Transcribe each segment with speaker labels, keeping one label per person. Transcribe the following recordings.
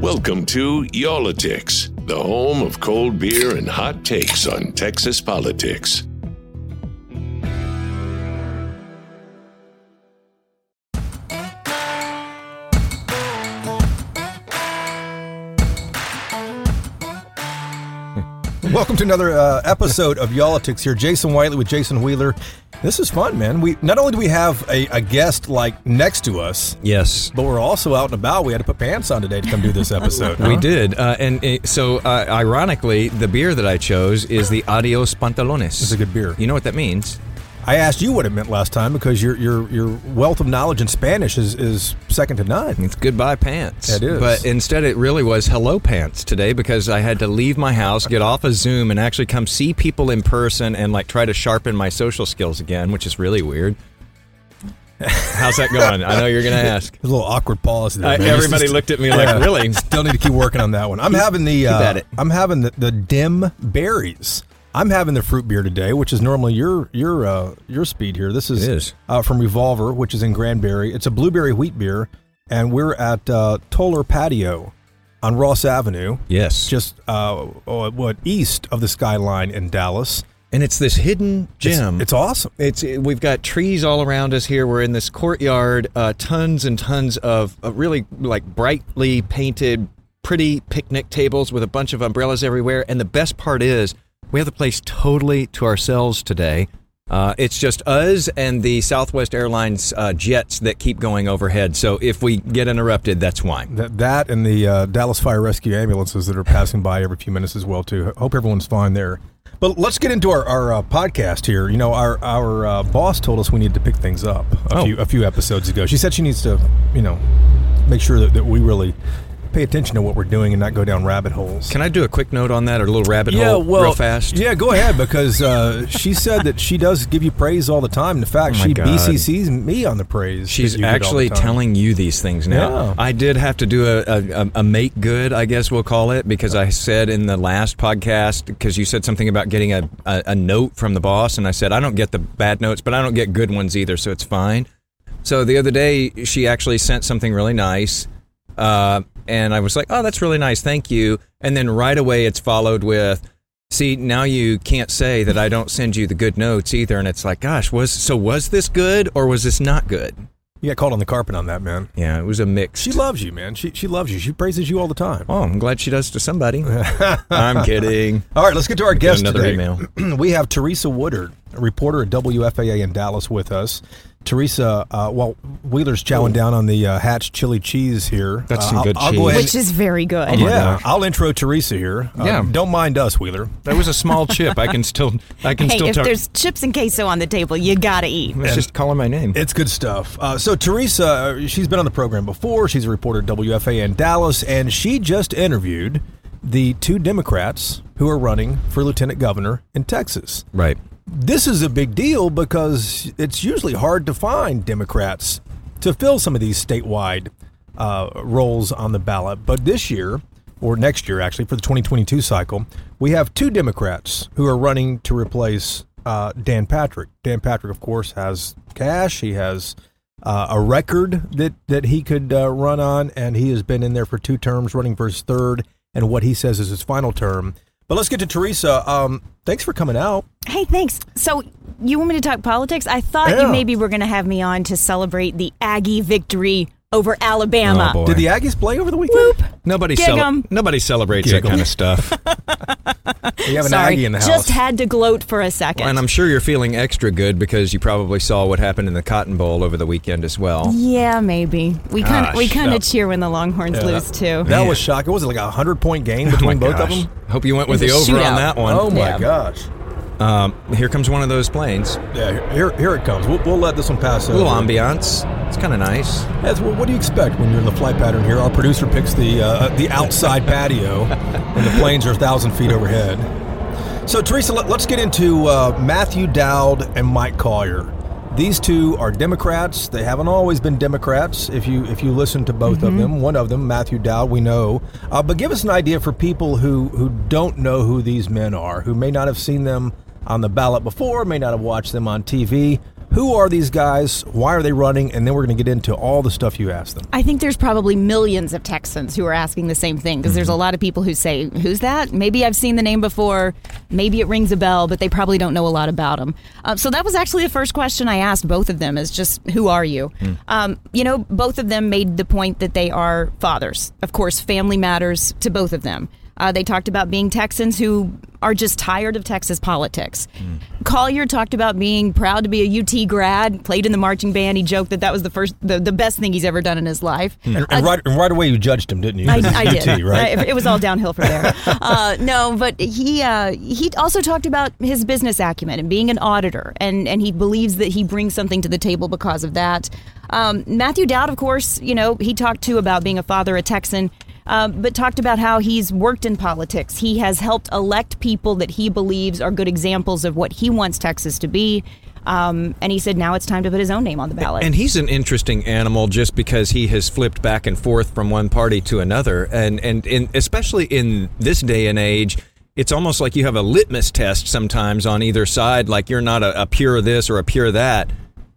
Speaker 1: Welcome to Y'all-itics, the home of cold beer and hot takes on Texas politics.
Speaker 2: Welcome to another uh, episode of Y'all-itics here. Jason Whitely with Jason Wheeler. This is fun, man. We not only do we have a, a guest like next to us,
Speaker 3: Yes.
Speaker 2: but we're also out and about. We had to put pants on today to come do this episode.
Speaker 3: We did, uh, and uh, so uh, ironically, the beer that I chose is the Adios Pantalones.
Speaker 2: It's a good beer.
Speaker 3: You know what that means?
Speaker 2: I asked you what it meant last time because your your your wealth of knowledge in Spanish is, is second to none.
Speaker 3: It's goodbye pants.
Speaker 2: It is.
Speaker 3: But instead, it really was hello pants today because I had to leave my house, get off of Zoom, and actually come see people in person and like try to sharpen my social skills again, which is really weird. How's that going? I know you're going to ask.
Speaker 2: There's a little awkward pause there.
Speaker 3: I, everybody
Speaker 2: Just-
Speaker 3: looked at me like,
Speaker 2: Yeah.
Speaker 3: really?
Speaker 2: Still need to keep working on that one. I'm having the uh. I'm having the, the dim berries. I'm having the fruit beer today, which is normally your your uh, your speed here. This is,
Speaker 3: is.
Speaker 2: Uh, from Revolver, which is in Granbury. It's a blueberry wheat beer, and we're at uh, Toller Patio on Ross Avenue,
Speaker 3: Yes.
Speaker 2: just uh, oh, what east of the skyline in Dallas.
Speaker 3: and it's this hidden
Speaker 2: It's-
Speaker 3: gem.
Speaker 2: It's, awesome.
Speaker 3: It's we've got trees all around us here. We're in this courtyard, uh, tons and tons of uh, really like brightly painted, pretty picnic tables with a bunch of umbrellas everywhere. And the best part is we have the place totally to ourselves today. Uh, it's just us and the Southwest Airlines uh, jets that keep going overhead. So if we get interrupted, that's why.
Speaker 2: That, that and the uh, Dallas Fire Rescue ambulances that are passing by every few minutes as well too. Hope everyone's fine there. But let's get into our, our uh, podcast here. You know, our our uh, boss told us we needed to pick things up a
Speaker 3: Oh.
Speaker 2: few a few episodes ago. She said she needs to, you know, make sure that, that we really pay attention to what we're doing and not go down rabbit holes.
Speaker 3: Can I do a quick note on that or a little rabbit hole real fast?
Speaker 2: Yeah, go ahead because uh, she said that she does give you praise all the time. In fact,
Speaker 3: Oh
Speaker 2: she
Speaker 3: God.
Speaker 2: BCCs me on the praise.
Speaker 3: She's
Speaker 2: you get all the
Speaker 3: actually telling you these things now.
Speaker 2: Yeah.
Speaker 3: I did have to do a, a, a- a make good, I guess we'll call it, because I said in the last podcast, because you said something about getting a, a, a note from the boss, and I said, I don't get the bad notes, but I don't get good ones either, so it's fine. So the other day, she actually sent something really nice. Uh, and I was like, oh, that's really nice. Thank you. And then right away, it's followed with, see, now you can't say that I don't send you the good notes either. And it's like, gosh, was so was this good or was this not good?
Speaker 2: You got called on the carpet on that, man.
Speaker 3: Yeah, it was a mix.
Speaker 2: She loves you, man. She she loves you. She praises you all the time.
Speaker 3: Oh, I'm glad she does to somebody. I'm kidding.
Speaker 2: All right, let's get to our guest
Speaker 3: another
Speaker 2: today.
Speaker 3: email.
Speaker 2: we have Teresa Woodard, a reporter at WFAA in Dallas, with us. Teresa, uh, well, Wheeler's chowing down on the uh, Hatch chili cheese here.
Speaker 3: That's
Speaker 2: Uh,
Speaker 3: some
Speaker 2: I'll-
Speaker 3: good
Speaker 2: I'll
Speaker 3: cheese.
Speaker 2: Go ahead
Speaker 4: which is very good.
Speaker 3: Oh
Speaker 2: yeah,
Speaker 3: gosh.
Speaker 2: I'll intro Teresa here. Uh,
Speaker 3: Yeah.
Speaker 2: don't mind us, Wheeler.
Speaker 3: That was a small chip. I can still, I can
Speaker 4: hey,
Speaker 3: still
Speaker 4: if
Speaker 3: talk.
Speaker 4: there's chips and queso on the table, you gotta eat.
Speaker 3: Let's just call her my name.
Speaker 2: It's good stuff. Uh, so Teresa, uh, she's been on the program before. She's a reporter at WFAA in Dallas, and she just interviewed the two Democrats who are running for lieutenant governor in Texas.
Speaker 3: right.
Speaker 2: This is a big deal because it's usually hard to find Democrats to fill some of these statewide uh, roles on the ballot. But this year, or next year actually, for the 2022 cycle, we have two Democrats who are running to replace uh, Dan Patrick. Dan Patrick, of course, has cash. He has uh, a record that, that he could uh, run on, and he has been in there for two terms, running for his third, and what he says is his final term. But let's get to Teresa. Um, thanks for coming out.
Speaker 4: Hey, thanks. So, you want me to talk politics? I thought
Speaker 2: Yeah.
Speaker 4: you maybe were going to have me on to celebrate the Aggie victory over Alabama.
Speaker 3: Oh.
Speaker 2: Did the Aggies play over the weekend?
Speaker 4: Whoop.
Speaker 3: Nobody,
Speaker 4: Gig 'em.
Speaker 3: nobody celebrates
Speaker 2: Giggle.
Speaker 3: that kind of stuff.
Speaker 2: You have an
Speaker 4: Sorry,
Speaker 2: Aggie in the house.
Speaker 4: just had to gloat for a second.
Speaker 3: and I'm sure you're feeling extra good because you probably saw what happened in the Cotton Bowl over the weekend as well.
Speaker 4: yeah, maybe we kind of we kind of cheer when the Longhorns
Speaker 2: Yeah,
Speaker 4: lose
Speaker 2: that-
Speaker 4: too.
Speaker 2: That was shocking. Was it like a hundred point game
Speaker 3: Oh
Speaker 2: between
Speaker 3: my
Speaker 2: both of
Speaker 3: gosh.
Speaker 2: them?
Speaker 3: Hope you went with the
Speaker 4: was a
Speaker 3: over on that one.
Speaker 2: Oh my
Speaker 4: Yeah.
Speaker 2: gosh!
Speaker 3: Um, here comes one of those planes.
Speaker 2: Yeah, here here it comes. We'll, we'll let this one pass.
Speaker 3: A little
Speaker 2: over.
Speaker 3: ambiance. It's kind of nice.
Speaker 2: As, well, what do you expect when you're in the flight pattern here? Our producer picks the uh, the outside patio, and the planes are a thousand feet overhead. So, Teresa, let, us get into uh, Matthew Dowd and Mike Collier. These two are Democrats. They haven't always been Democrats. If you if you listen to both mm-hmm. of them, one of them, Matthew Dowd, we know. Uh, but give us an idea for people who who don't know who these men are, who may not have seen them on the ballot before, may not have watched them on TV. Who are these guys? Why are they running? And then we're going to get into all the stuff you asked them.
Speaker 4: I think there's probably millions of Texans who are asking the same thing because mm-hmm. there's a lot of people who say, Who's that? Maybe I've seen the name before. Maybe it rings a bell, but they probably don't know a lot about them. Uh, so that was actually the first question I asked both of them is just, Who are you? Mm. Um, you know, both of them made the point that they are fathers. Of course, family matters to both of them. Uh, they talked about being Texans who are just tired of Texas politics. Mm. Collier talked about being proud to be a UT grad, played in the marching band. He joked that that was the first, the, the best thing he's ever done in his life.
Speaker 2: Mm. And, and, uh, right, and right away you judged him, didn't you?
Speaker 4: I, I did. right? I, it was all downhill from there. uh, no, but he uh, he also talked about his business acumen and being an auditor, and and he believes that he brings something to the table because of that. Um, Matthew Dowd, of course, you know, he talked too about being a father, a Texan um, but talked about how he's worked in politics. He has helped elect people that he believes are good examples of what he wants Texas to be. Um, and he said now it's time to put his own name on the ballot.
Speaker 3: And he's an interesting animal just because he has flipped back and forth from one party to another. And, and especially in this day and age, it's almost like you have a litmus test sometimes on either side, like you're not a, a pure this or a pure that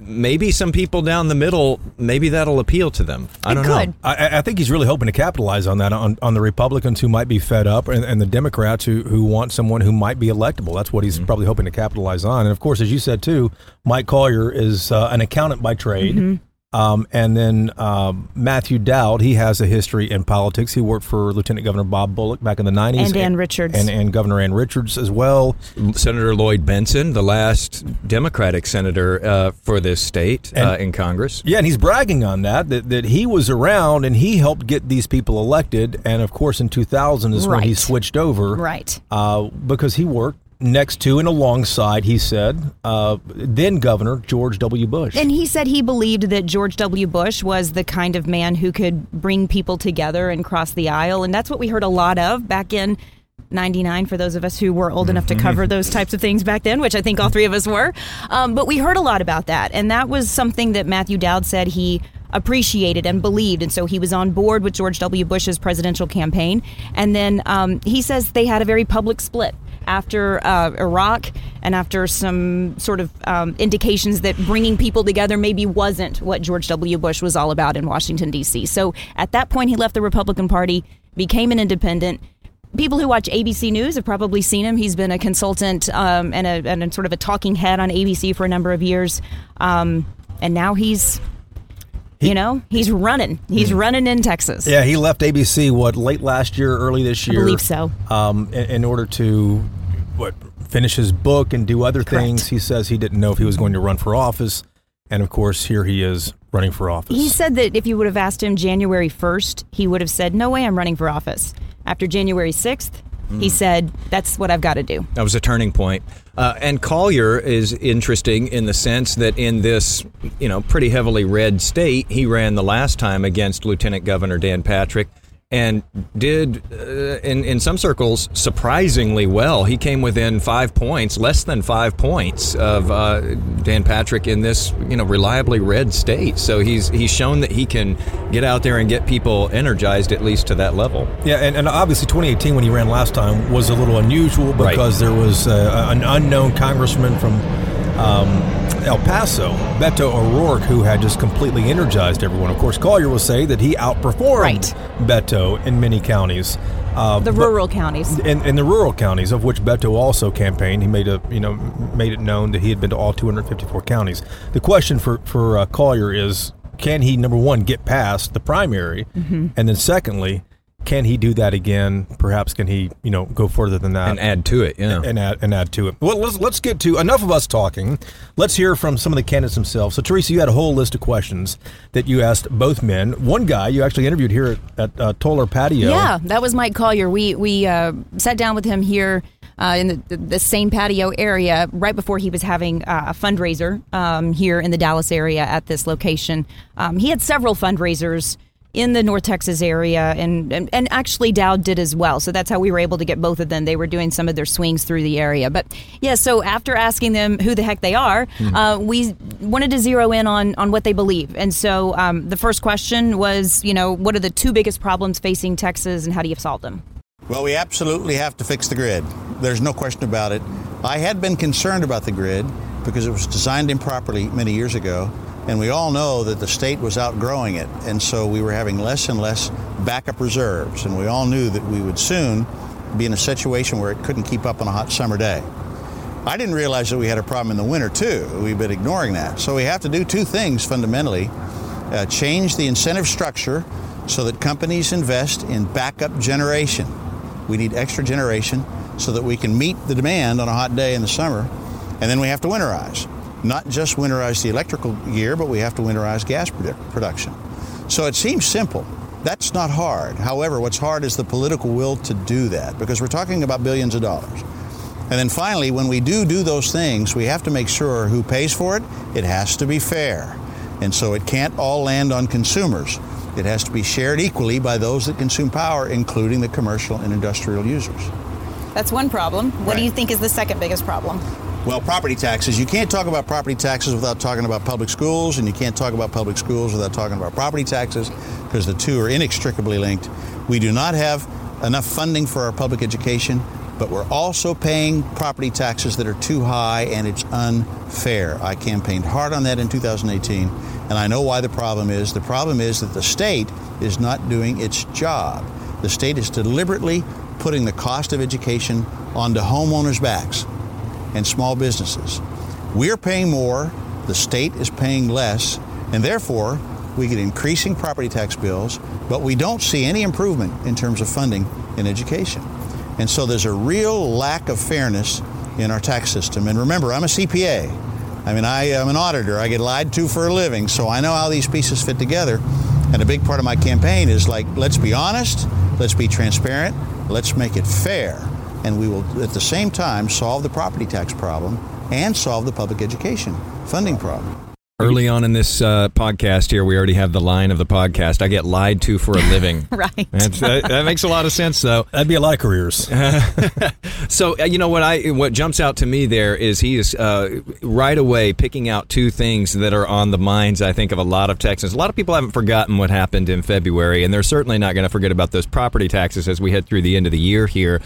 Speaker 3: maybe some people down the middle, maybe that'll appeal to them. I
Speaker 4: it
Speaker 3: don't
Speaker 4: could.
Speaker 3: know.
Speaker 2: I, I, think he's really hoping to capitalize on that on, on the Republicans who might be fed up and, and the Democrats who, who want someone who might be electable. That's what he's mm-hmm. probably hoping to capitalize on. And of course, as you said too, Mike Collier is uh, an accountant by trade. Mm-hmm. Um, and then um, Matthew Dowd, he has a history in politics. He worked for Lieutenant Governor Bob Bullock back in the 90s.
Speaker 4: And Ann Richards.
Speaker 2: And, and Governor Ann Richards as well.
Speaker 3: Senator Lloyd Bentsen, the last Democratic senator uh, for this state uh, and, uh, in Congress.
Speaker 2: Yeah, and he's bragging on that, that, that he was around and he helped get these people elected. And of course, in 2000 is right. when he switched over.
Speaker 4: Right.
Speaker 2: Uh, because he worked next to and alongside, he said, uh, then Governor George W. Bush.
Speaker 4: And he said he believed that George W. Bush was the kind of man who could bring people together and cross the aisle. And that's what we heard a lot of back in 99 for those of us who were old enough to cover those types of things back then, which I think all three of us were. Um, but we heard a lot about that. And that was something that Matthew Dowd said he appreciated and believed. And so he was on board with George W. Bush's presidential campaign. And then um, he says they had a very public split after uh, Iraq and after some sort of um, indications that bringing people together maybe wasn't what George W. Bush was all about in Washington, D.C. So at that point, he left the Republican Party, became an independent. People who watch ABC News have probably seen him. He's been a consultant um, and, a, and a sort of a talking head on ABC for a number of years. Um, and now he's you know, he's running. He's mm. running in Texas.
Speaker 2: Yeah, he left ABC what late last year, early this year.
Speaker 4: I believe so.
Speaker 2: Um, in, in, order to what finish his book and do other Correct. things. He says he didn't know if he was going to run for office, and of course, here he is running for office.
Speaker 4: He said that if you would have asked him January first, he would have said, "No way, I'm running for office." After January he said, "That's what I've got to do."
Speaker 3: That was a turning point. Uh, and Collier is interesting in the sense that in this, you know, pretty heavily red state, he ran the last time against Lieutenant Governor Dan Patrick and did uh, in in some circles surprisingly well. He came within five points, less than five points of uh, Dan Patrick in this you know reliably red state. So he's he's shown that he can get out there and get people energized at least to that level.
Speaker 2: Yeah, and, and obviously 2018 when he ran last time was a little unusual because right. there was uh, an unknown congressman from. Um, El Paso, Beto O'Rourke, who had just completely energized everyone. Of course, Collier will say that he outperformed right. Beto in many counties.
Speaker 4: Uh, the rural counties.
Speaker 2: In, in, the rural counties, of which Beto also campaigned, he made a you know made it known that he had been to all 254 counties. The question for for uh, Collier is, can he number one get past the primary, mm-hmm. and then secondly, can he do that again? Perhaps can he, you know, go further than that
Speaker 3: and add to it? Yeah,
Speaker 2: and add and add to it. Well, let's let's get to enough of us talking. Let's hear from some of the candidates themselves. So, Teresa, you had a whole list of questions that you asked both men. One guy you actually interviewed here at, at uh, Toller Patio.
Speaker 4: Yeah, that was Mike Collier. We we uh, sat down with him here uh, in the, the same patio area right before he was having uh, a fundraiser um, here in the Dallas area at this location. Um, he had several fundraisers in the North Texas area, and, and, and actually Dowd did as well. So that's how we were able to get both of them. They were doing some of their swings through the area. But yeah, so after asking them who the heck they are, mm-hmm. uh, we wanted to zero in on on what they believe. And so um, the first question was, you know, what are the two biggest problems facing Texas, and how do you solve them?
Speaker 5: Well, we absolutely have to fix the grid. There's no question about it. I had been concerned about the grid because it was designed improperly many years ago and we all know that the state was outgrowing it. And so we were having less and less backup reserves. And we all knew that we would soon be in a situation where it couldn't keep up on a hot summer day. I didn't realize that we had a problem in the winter, too. We've been ignoring that. So we have to do two things fundamentally uh, change the incentive structure so that companies invest in backup generation. We need extra generation so that we can meet the demand on a hot day in the summer. And then we have to winterize not just winterize the electrical gear, but we have to winterize gas production. So it seems simple. That's not hard. However, what's hard is the political will to do that because we're talking about billions of dollars. And then finally, when we do do those things, we have to make sure who pays for it, it has to be fair. And so it can't all land on consumers. It has to be shared equally by those that consume power, including the commercial and industrial users.
Speaker 4: That's one problem. What right. do you think is the second biggest problem?
Speaker 5: Well, property taxes. You can't talk about property taxes without talking about public schools, and you can't talk about public schools without talking about property taxes because the two are inextricably linked. We do not have enough funding for our public education, but we're also paying property taxes that are too high, and it's unfair. I campaigned hard on that in 2018, and I know why the problem is. The problem is that the state is not doing its job. The state is deliberately putting the cost of education onto homeowners' backs and small businesses. We're paying more, the state is paying less, and therefore we get increasing property tax bills, but we don't see any improvement in terms of funding in education. And so there's a real lack of fairness in our tax system. And remember, I'm a CPA. I mean, I am an auditor. I get lied to for a living, so I know how these pieces fit together. And a big part of my campaign is like, let's be honest, let's be transparent, let's make it fair and we will at the same time solve the property tax problem and solve the public education funding problem.
Speaker 3: Early on in this uh, podcast here, we already have the line of the podcast. I get lied to for a living.
Speaker 4: right.
Speaker 3: That, that, makes a lot of sense, though.
Speaker 2: That'd be a lot of careers.
Speaker 3: so, uh, you know what I what jumps out to me there is he is uh, right away picking out two things that are on the minds, I think, of a lot of Texans. A lot of people haven't forgotten what happened in February, and they're certainly not going to forget about those property taxes as we head through the end of the year here.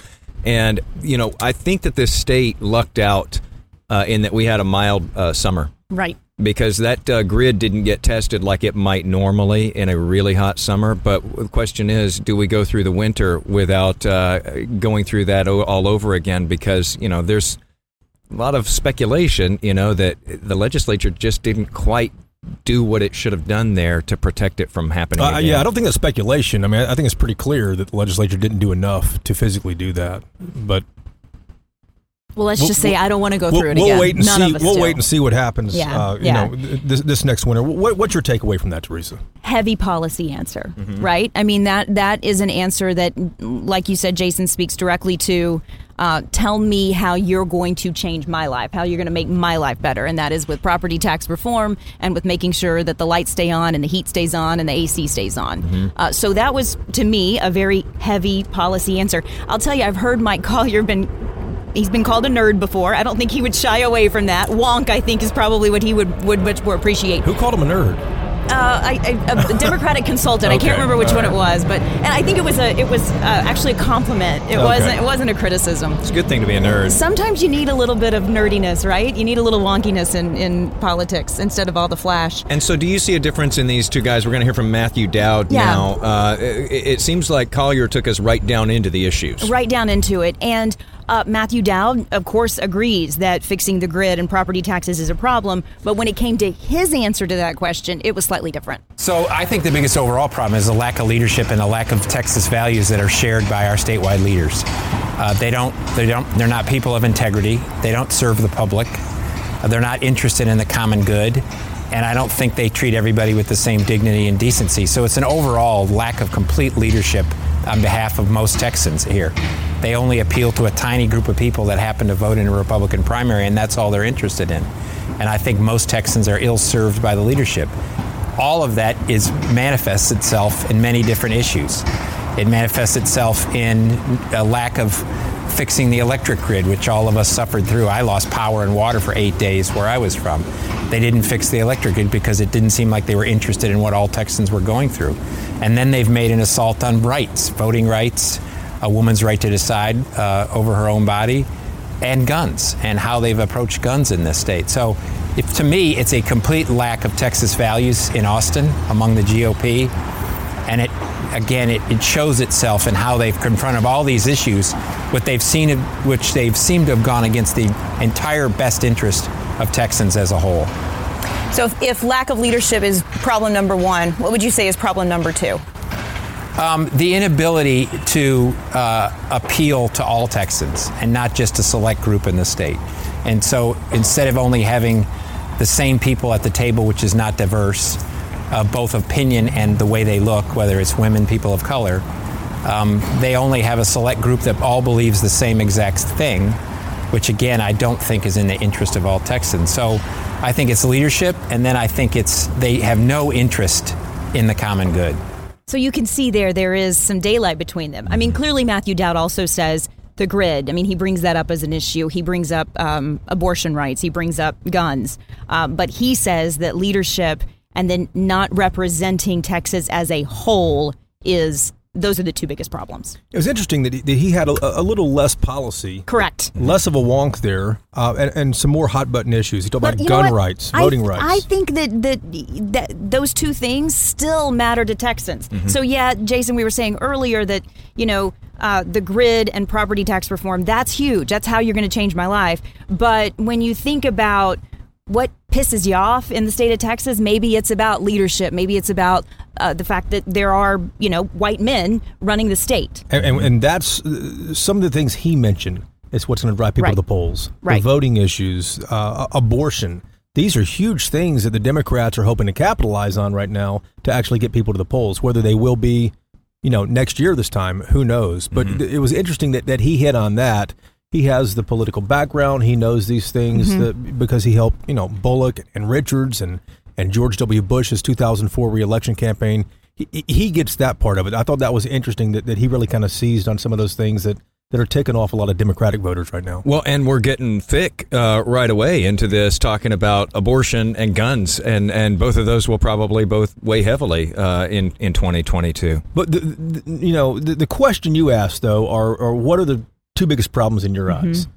Speaker 3: And, you know, I think that this state lucked out uh, in that we had a mild uh, summer.
Speaker 4: Right.
Speaker 3: Because that uh, grid didn't get tested like it might normally in a really hot summer. But the question is, do we go through the winter without uh, going through that all over again? Because, you know, there's a lot of speculation, you know, that the legislature just didn't quite do what it should have done there to protect it from happening.
Speaker 2: Uh, yeah, I don't think that's speculation. I mean, I think it's pretty clear that the legislature didn't do enough to physically do that. But
Speaker 4: well, let's we'll, just say I don't want to go
Speaker 2: we'll,
Speaker 4: through it
Speaker 2: we'll. Wait and
Speaker 4: None
Speaker 2: see, we'll
Speaker 4: do.
Speaker 2: wait and see what happens.
Speaker 4: Yeah,
Speaker 2: uh, you
Speaker 4: yeah.
Speaker 2: know, this, this next winter. What, what's your takeaway from that, Teresa?
Speaker 4: Heavy policy answer, mm-hmm. right? I mean that that is an answer that, like you said, Jason speaks directly to. Uh, tell me how you're going to change my life, how you're going to make my life better, and that is with property tax reform and with making sure that the lights stay on and the heat stays on and the AC stays on. Mm-hmm. Uh, so that was to me a very heavy policy answer. I'll tell you, I've heard Mike Collier been He's been called a nerd before. I don't think he would shy away from that. Wonk, I think, is probably what he would, would much more appreciate.
Speaker 2: Who called him a nerd?
Speaker 4: Uh, I, I, a Democratic consultant. okay. I can't remember which one it was, but and I think it was a it was uh, actually a compliment. It okay. wasn't it wasn't a criticism.
Speaker 3: It's a good thing to be a nerd.
Speaker 4: Sometimes you need a little bit of nerdiness, right? You need a little wonkiness in, in politics instead of all the flash.
Speaker 3: And so, do you see a difference in these two guys? We're going to hear from Matthew Dowd
Speaker 4: yeah.
Speaker 3: now. Uh, it, it seems like Collier took us right down into the issues.
Speaker 4: Right down into it, and uh, Matthew Dowd, of course, agrees that fixing the grid and property taxes is a problem, but when it came to his answer to that question, it was slightly different.
Speaker 6: So I think the biggest overall problem is the lack of leadership and the lack of Texas values that are shared by our statewide leaders. Uh, they don't. They don't. They're not people of integrity. They don't serve the public. Uh, they're not interested in the common good and I don't think they treat everybody with the same dignity and decency. So it's an overall lack of complete leadership on behalf of most Texans here. They only appeal to a tiny group of people that happen to vote in a Republican primary, and that's all they're interested in. And I think most Texans are ill served by the leadership. All of that is manifests itself in many different issues. It manifests itself in a lack of fixing the electric grid, which all of us suffered through. I lost power and water for eight days where I was from. They didn't fix the electric grid because it didn't seem like they were interested in what all Texans were going through. And then they've made an assault on rights, voting rights, a woman's right to decide uh, over her own body, and guns, and how they've approached guns in this state. So, if, to me, it's a complete lack of Texas values in Austin among the GOP. And it, again, it, it shows itself in how they've confronted all these issues, what they've seen, which they've seemed to have gone against the entire best interest of Texans as a whole.
Speaker 4: So, if, if lack of leadership is problem number one, what would you say is problem number two?
Speaker 6: Um, the inability to uh, appeal to all Texans and not just a select group in the state. And so instead of only having the same people at the table, which is not diverse, uh, both opinion and the way they look, whether it's women, people of color, um, they only have a select group that all believes the same exact thing, which again, I don't think is in the interest of all Texans. So I think it's leadership, and then I think it's they have no interest in the common good.
Speaker 4: So you can see there, there is some daylight between them. I mean, clearly Matthew Dowd also says the grid. I mean, he brings that up as an issue. He brings up um, abortion rights. He brings up guns. Um, but he says that leadership and then not representing Texas as a whole is those are the two biggest problems.
Speaker 2: It was interesting that he, that he had a, a, little less policy.
Speaker 4: Correct.
Speaker 2: Less of a wonk there, uh, and, and, some more hot button issues. He talked but about gun rights, voting
Speaker 4: I,
Speaker 2: rights.
Speaker 4: I think that, that that those two things still matter to Texans. Mm-hmm. So yeah, Jason, we were saying earlier that you know uh, the grid and property tax reform that's huge. That's how you're going to change my life. But when you think about what pisses you off in the state of Texas. Maybe it's about leadership. Maybe it's about uh, the fact that there are, you know, white men running the state.
Speaker 2: And, and, and that's uh, some of the things he mentioned. Is what's going to drive people
Speaker 4: right.
Speaker 2: to the polls.
Speaker 4: Right.
Speaker 2: The voting issues, uh, abortion. These are huge things that the Democrats are hoping to capitalize on right now to actually get people to the polls. Whether they will be, you know, next year this time, who knows? But mm-hmm. it was interesting that, that he hit on that he has the political background. He knows these things mm-hmm. that, because he helped, you know, Bullock and Richards and, and George W. Bush's 2004 reelection campaign. He, he gets that part of it. I thought that was interesting that, that he really kind of seized on some of those things that, that are ticking off a lot of Democratic voters right now.
Speaker 3: Well, and we're getting thick uh, right away into this, talking about abortion and guns, and, and both of those will probably both weigh heavily uh, in in 2022.
Speaker 2: But the, the, you know, the, the question you asked though are, are what are the two biggest problems in your mm-hmm. eyes.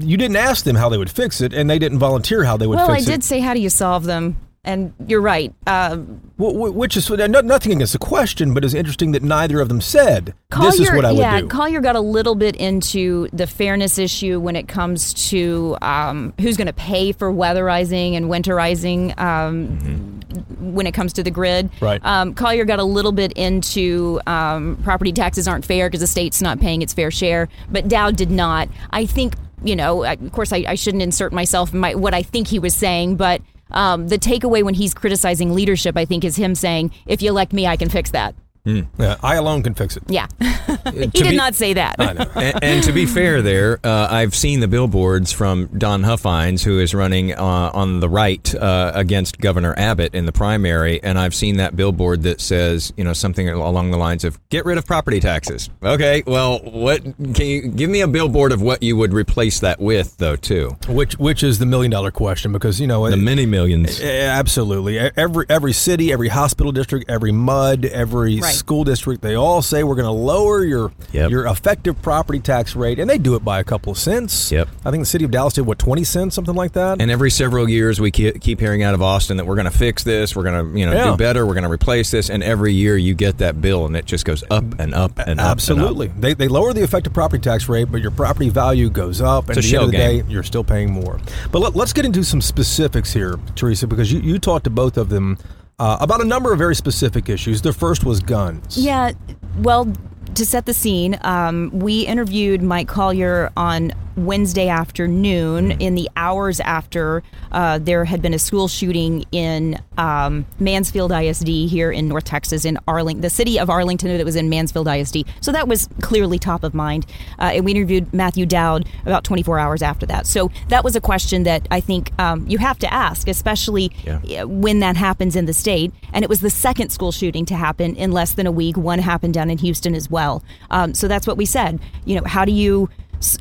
Speaker 2: You didn't ask them how they would fix it, and they didn't volunteer how they would
Speaker 4: well,
Speaker 2: fix
Speaker 4: it. Well, I did say, how do you solve them? And you're right. Uh,
Speaker 2: which is nothing against the question, but it's interesting that neither of them said Collier, this is what I would
Speaker 4: yeah,
Speaker 2: do.
Speaker 4: Collier got a little bit into the fairness issue when it comes to um, who's going to pay for weatherizing and winterizing um, mm-hmm. when it comes to the grid.
Speaker 2: Right.
Speaker 4: Um, Collier got a little bit into um, property taxes aren't fair because the state's not paying its fair share, but Dowd did not. I think you know, of course, I, I shouldn't insert myself in my, what I think he was saying, but um, the takeaway when he's criticizing leadership, I think, is him saying, "If you elect me, I can fix that."
Speaker 2: Mm. Yeah, I alone can fix it.
Speaker 4: Yeah, he did be, not say that.
Speaker 3: and, and, to be fair, there, uh, I've seen the billboards from Don Huffines, who is running uh, on the right uh, against Governor Abbott in the primary, and I've seen that billboard that says, you know, something along the lines of "Get rid of property taxes." Okay, well, what can you give me a billboard of what you would replace that with, though, too?
Speaker 2: Which which is the million dollar question because you know
Speaker 3: the it, many millions.
Speaker 2: Absolutely, every every city, every hospital district, every mud, every right school district, they all say we're going to lower your yep. your effective property tax rate, and they do it by a couple of cents.
Speaker 3: Yep.
Speaker 2: I think the city of Dallas did what twenty cents, something like that.
Speaker 3: And every several years, we keep hearing out of Austin that we're going to fix this, we're going to you know yeah. do better, we're going to replace this, and every year you get that bill, and it just goes up and up and
Speaker 2: up. Absolutely,
Speaker 3: and
Speaker 2: up. they they lower the effective property tax rate, but your property value goes up, and
Speaker 3: at
Speaker 2: the end of the
Speaker 3: game.
Speaker 2: day, you're still paying more. But let, us get into some specifics here, Teresa, because you you talked to both of them uh, about a number of very specific issues. The first was guns.
Speaker 4: Yeah, well, to set the scene, um, we interviewed Mike Collier on Wednesday afternoon, in the hours after uh, there had been a school shooting in um, Mansfield ISD here in North Texas, in Arlington, the city of Arlington, that was in Mansfield ISD. So that was clearly top of mind. Uh, and we interviewed Matthew Dowd about 24 hours after that. So that was a question that I think um, you have to ask, especially
Speaker 3: Yeah.
Speaker 4: when that happens in the state. And it was the second school shooting to happen in less than a week. One happened down in Houston as well. Um, so that's what we said. You know, how do you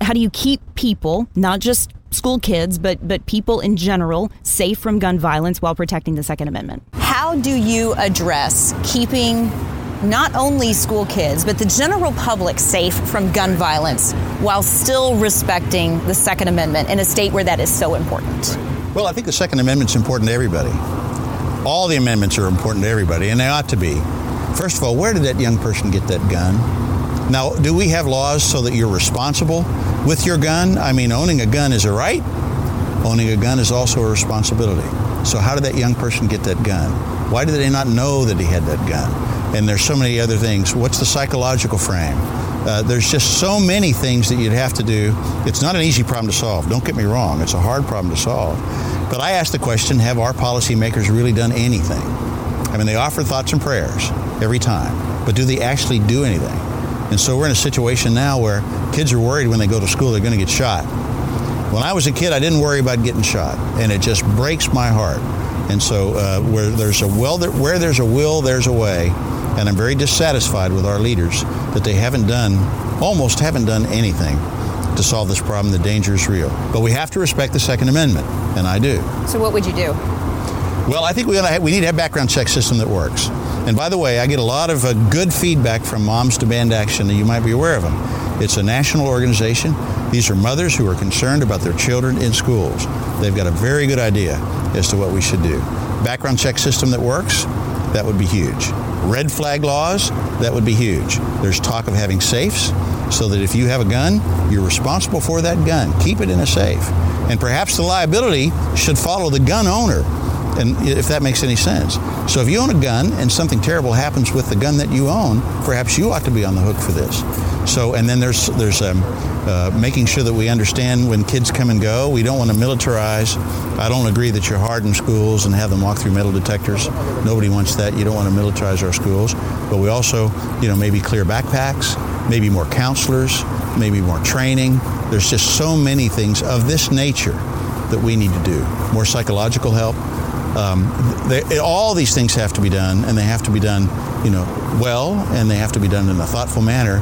Speaker 4: how do you keep people, not just school kids, but but people in general, safe from gun violence while protecting the Second Amendment?
Speaker 7: How do you address keeping not only school kids, but the general public safe from gun violence while still respecting the Second Amendment in a state where that is so important?
Speaker 5: Well, I think the Second Amendment's important to everybody. All the amendments are important to everybody, and they ought to be. First of all, where did that young person get that gun? Now, do we have laws so that you're responsible with your gun? I mean, owning a gun is a right, owning a gun is also a responsibility. So, how did that young person get that gun? Why did they not know that he had that gun? And there's so many other things. What's the psychological frame? Uh, there's just so many things that you'd have to do. It's not an easy problem to solve. Don't get me wrong. It's a hard problem to solve. But I ask the question have our policymakers really done anything? I mean, they offer thoughts and prayers every time, but do they actually do anything? And so we're in a situation now where kids are worried when they go to school they're going to get shot. When I was a kid, I didn't worry about getting shot, and it just breaks my heart. And so, uh, where there's a will, where there's a will, there's a way. And I'm very dissatisfied with our leaders that they haven't done, almost haven't done anything to solve this problem. The danger is real. But we have to respect the Second Amendment, and I do.
Speaker 7: So, what would you do?
Speaker 5: Well, I think we, gotta we need to have a background check system that works. And by the way, I get a lot of uh, good feedback from Moms Demand Action, you might be aware of them. It's a national organization. These are mothers who are concerned about their children in schools. They've got a very good idea as to what we should do. Background check system that works, that would be huge. Red flag laws, that would be huge. There's talk of having safes so that if you have a gun, you're responsible for that gun. Keep it in a safe. And perhaps the liability should follow the gun owner and if that makes any sense. So if you own a gun and something terrible happens with the gun that you own, perhaps you ought to be on the hook for this. So and then there's there's um, uh, making sure that we understand when kids come and go. We don't want to militarize. I don't agree that you're harden schools and have them walk through metal detectors. Nobody wants that. You don't want to militarize our schools. But we also, you know, maybe clear backpacks, maybe more counselors, maybe more training. There's just so many things of this nature that we need to do. More psychological help. Um, they, all these things have to be done, and they have to be done, you know, well, and they have to be done in a thoughtful manner.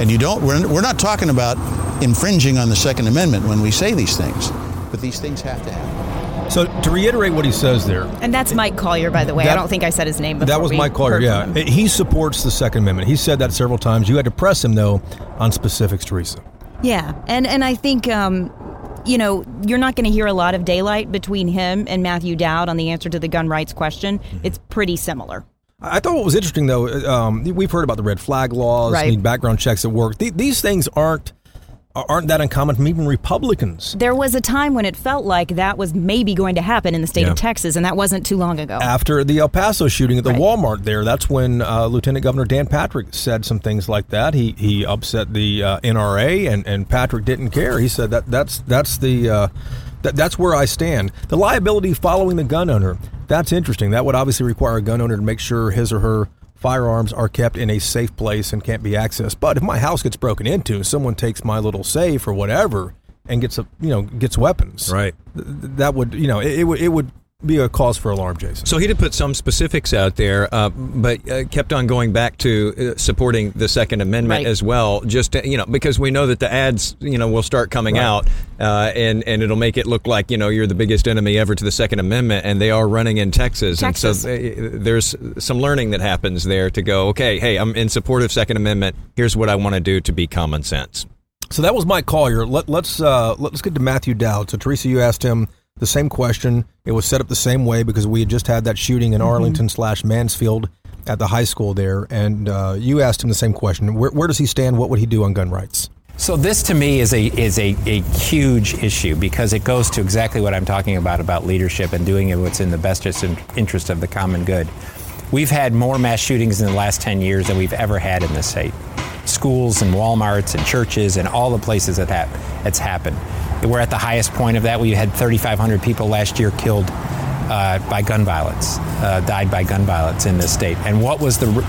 Speaker 5: And you don't. We're, we're not talking about infringing on the Second Amendment when we say these things, but these things have to happen.
Speaker 2: So to reiterate what he says there,
Speaker 4: And that's Mike Collier, by the way. I don't think I said his name before.
Speaker 2: that was
Speaker 4: we
Speaker 2: Mike Collier. Yeah,
Speaker 4: him.
Speaker 2: he supports the Second Amendment. He said that several times. You had to press him though on specifics, Teresa.
Speaker 4: Yeah, and and I think um, you know you're not going to hear a lot of daylight between him and Matthew Dowd on the answer to the gun rights question.
Speaker 2: Mm-hmm.
Speaker 4: It's pretty similar.
Speaker 2: I thought what was interesting though, um, we've heard about the red flag laws,
Speaker 4: Right.
Speaker 2: need background checks at work. Th- these things aren't aren't that uncommon from even Republicans.
Speaker 4: There was a time when it felt like that was maybe going to happen in the state
Speaker 2: Yeah.
Speaker 4: of Texas, and that wasn't too long ago.
Speaker 2: After the El Paso shooting at the
Speaker 4: Right.
Speaker 2: Walmart there, that's when uh, Lieutenant Governor Dan Patrick said some things like that. He he upset the uh, NRA, and, and Patrick didn't care. He said that that's that's the uh, that, that's where I stand. The liability following the gun owner. That's interesting. That would obviously require a gun owner to make sure his or her firearms are kept in a safe place and can't be accessed. But if my house gets broken into, and someone takes my little safe or whatever and gets a you know gets weapons.
Speaker 3: Right.
Speaker 2: th- that would you know it, it would it would be a cause for alarm, Jason.
Speaker 3: So he did put some specifics out there, uh, but uh, kept on going back to uh, supporting the Second Amendment
Speaker 4: Right.
Speaker 3: as well. Just to, you know, because we know that the ads, you know, will start coming
Speaker 2: Right.
Speaker 3: out, uh, and and it'll make it look like you know you're the biggest enemy ever to the Second Amendment, and they are running in Texas,
Speaker 4: Texas.
Speaker 3: and so there's some learning that happens there to go. Okay, hey, I'm in support of Second Amendment. Here's what I want to do to be common sense.
Speaker 2: So that was Mike Collier. Let, let's uh, let's get to Matthew Dowd. So Teresa, you asked him the same question. It was set up the same way because we had just had that shooting in Arlington slash Mansfield at the high school there, and uh, you asked him the same question. Where, where does he stand? What would he do on gun rights?
Speaker 6: So this to me is a is a, a huge issue because it goes to exactly what I'm talking about about leadership and doing what's in the best interest of the common good. We've had more mass shootings in the last 10 years than we've ever had in this state. Schools and Walmarts and churches and all the places that ha- it's happened. We're at the highest point of that. We had 3,500 people last year killed uh, by gun violence, uh, died by gun violence in this state. And what was the re-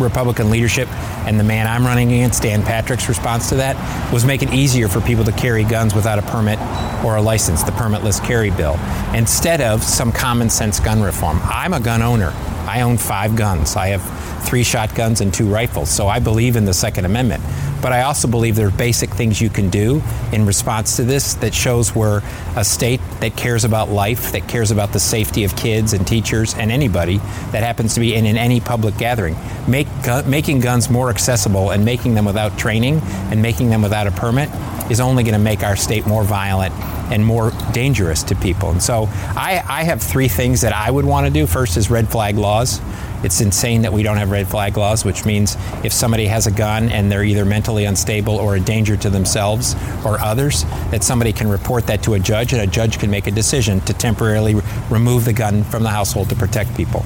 Speaker 6: Republican leadership and the man I'm running against, Dan Patrick's response to that was make it easier for people to carry guns without a permit or a license, the permitless carry bill, instead of some common sense gun reform. I'm a gun owner. I own five guns. I have three shotguns and two rifles. So I believe in the Second Amendment. But I also believe there are basic things you can do in response to this that shows we're a state that cares about life, that cares about the safety of kids and teachers and anybody that happens to be in, in any public gathering. Make, gu- making guns more accessible and making them without training and making them without a permit is only going to make our state more violent and more dangerous to people. And so I, I have three things that I would want to do. First is red flag laws. It's insane that we don't have red flag laws, which means if somebody has a gun and they're either mentally unstable or a danger to themselves or others, that somebody can report that to a judge and a judge can make a decision to temporarily re- remove the gun from the household to protect people.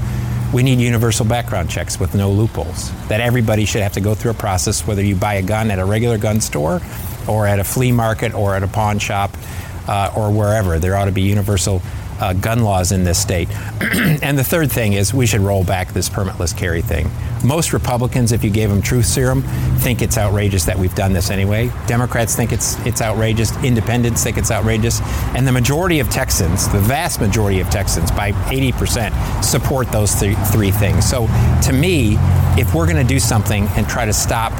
Speaker 6: We need universal background checks with no loopholes. That everybody should have to go through a process, whether you buy a gun at a regular gun store or at a flea market or at a pawn shop uh, or wherever. There ought to be universal uh, gun laws in this state. and the third thing is we should roll back this permitless carry thing. Most Republicans, if you gave them truth serum, think it's outrageous that we've done this anyway. Democrats think it's it's outrageous. Independents think it's outrageous, and the majority of Texans, the vast majority of Texans, by 80%, support those three, three things. So, to me, if we're going to do something and try to stop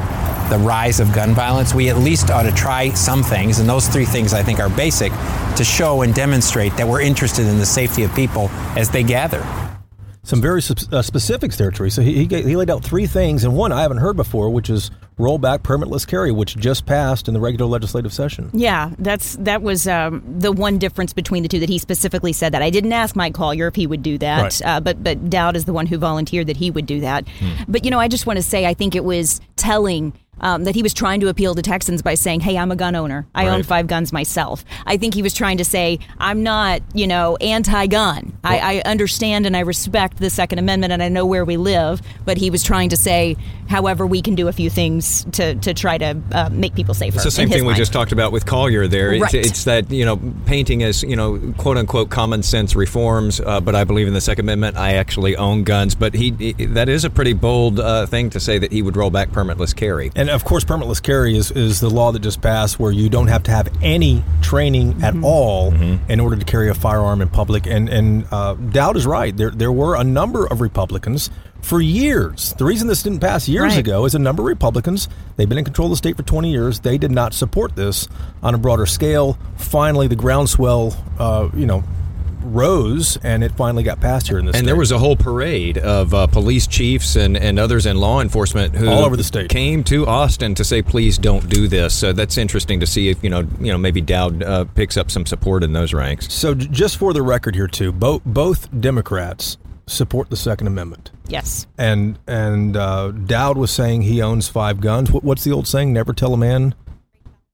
Speaker 6: the rise of gun violence, we at least ought to try some things, and those three things I think are basic, to show and demonstrate that we're interested in the safety of people as they gather.
Speaker 2: Some very uh, specifics there, Teresa. He, he, he laid out three things, and one I haven't heard before, which is roll back permitless carry, which just passed in the regular legislative session.
Speaker 4: Yeah, that's that was um, the one difference between the two that he specifically said that. I didn't ask Mike Collier if he would do that,
Speaker 2: Right.
Speaker 4: uh, but but Dowd is the one who volunteered that he would do that. But you know, I just want to say I think it was telling. Um, that he was trying to appeal to Texans by saying, "Hey, I'm a gun owner. I own five guns myself." I think he was trying to say, "I'm not, you know, anti-gun. I, I understand and I respect the Second Amendment, and I know where we live." But he was trying to say, however, we can do a few things to to try to uh, make people safer.
Speaker 3: It's the same
Speaker 4: in his
Speaker 3: thing we just talked about with Collier there. It's, it's that, you know, painting as, you know, quote unquote common sense reforms, uh, but I believe in the Second Amendment. I actually own guns. But he, he- that is a pretty bold uh, thing to say that he would roll back permitless carry.
Speaker 2: And of course, permitless carry is, is the law that just passed where you don't have to have any training at all in order to carry a firearm in public. And, and uh, Dowd is right. There, there were a number of Republicans for years. The reason this didn't pass years
Speaker 4: Right.
Speaker 2: ago is a number of Republicans, they've been in control of the state for 20 years, they did not support this on a broader scale. Finally, the groundswell, uh, you know, rose and it finally got passed here in this
Speaker 3: And
Speaker 2: state.
Speaker 3: there was a whole parade of uh, police chiefs and, and others in law enforcement who
Speaker 2: All over the state.
Speaker 3: came to Austin to say, "Please don't do this." So that's interesting to see if you know, you know, maybe Dowd uh, picks up some support in those ranks.
Speaker 2: So, j- just for the record here, too, both both Democrats support the Second Amendment,
Speaker 4: Yes.
Speaker 2: and and uh, Dowd was saying he owns five guns. What, what's the old saying? Never tell a man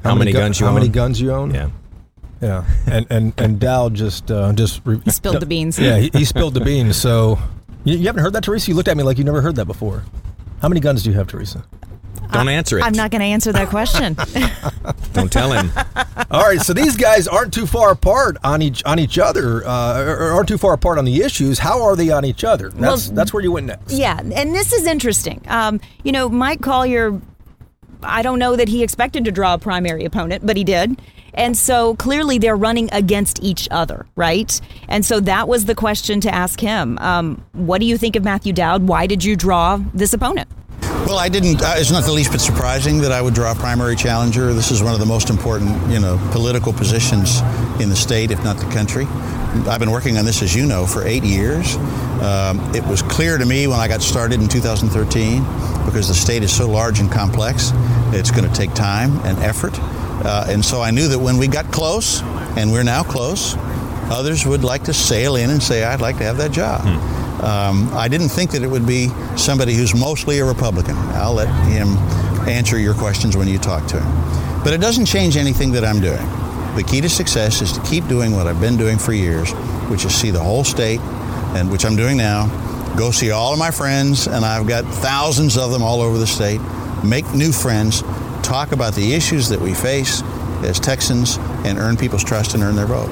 Speaker 3: How many
Speaker 2: gu-
Speaker 3: guns you
Speaker 2: how many
Speaker 3: own?
Speaker 2: guns you own.
Speaker 3: Yeah.
Speaker 2: Yeah. And and and Dowd just uh, just re-
Speaker 4: Spilled the beans.
Speaker 2: Yeah, he, he spilled the beans. So you, you haven't heard that, Teresa? You looked at me like you never heard that before. How many guns do you have, Teresa?
Speaker 3: Don't answer it.
Speaker 4: I'm not going to answer that question.
Speaker 3: Don't tell him.
Speaker 2: All right, so these guys aren't too far apart on each on each other, uh, or or aren't too far apart on the issues. How are they on each other? That's
Speaker 4: Well,
Speaker 2: that's where you went next.
Speaker 4: yeah, and this is interesting. Um, you know, Mike Collier, I don't know that he expected to draw a primary opponent, but he did. And so clearly they're running against each other, right? And so that was the question to ask him. Um, what do you think of Matthew Dowd? Why did you draw this opponent?
Speaker 5: Well, I didn't. Uh, it's not the least bit surprising that I would draw a primary challenger. This is one of the most important, you know, political positions in the state, if not the country. I've been working on this, as you know, for eight years. Um, it was clear to me when I got started in 2013, because the state is so large and complex, it's going to take time and effort. Uh, and so I knew that when we got close, and we're now close, others would like to sail in and say, I'd like to have that job. Um, I didn't think that it would be somebody who's mostly a Republican. I'll let him answer your questions when you talk to him. But it doesn't change anything that I'm doing. The key to success is to keep doing what I've been doing for years, which is see the whole state, and which I'm doing now. Go see all of my friends, and I've got thousands of them all over the state. make new friends, talk about the issues that we face as Texans, and earn people's trust and earn their vote.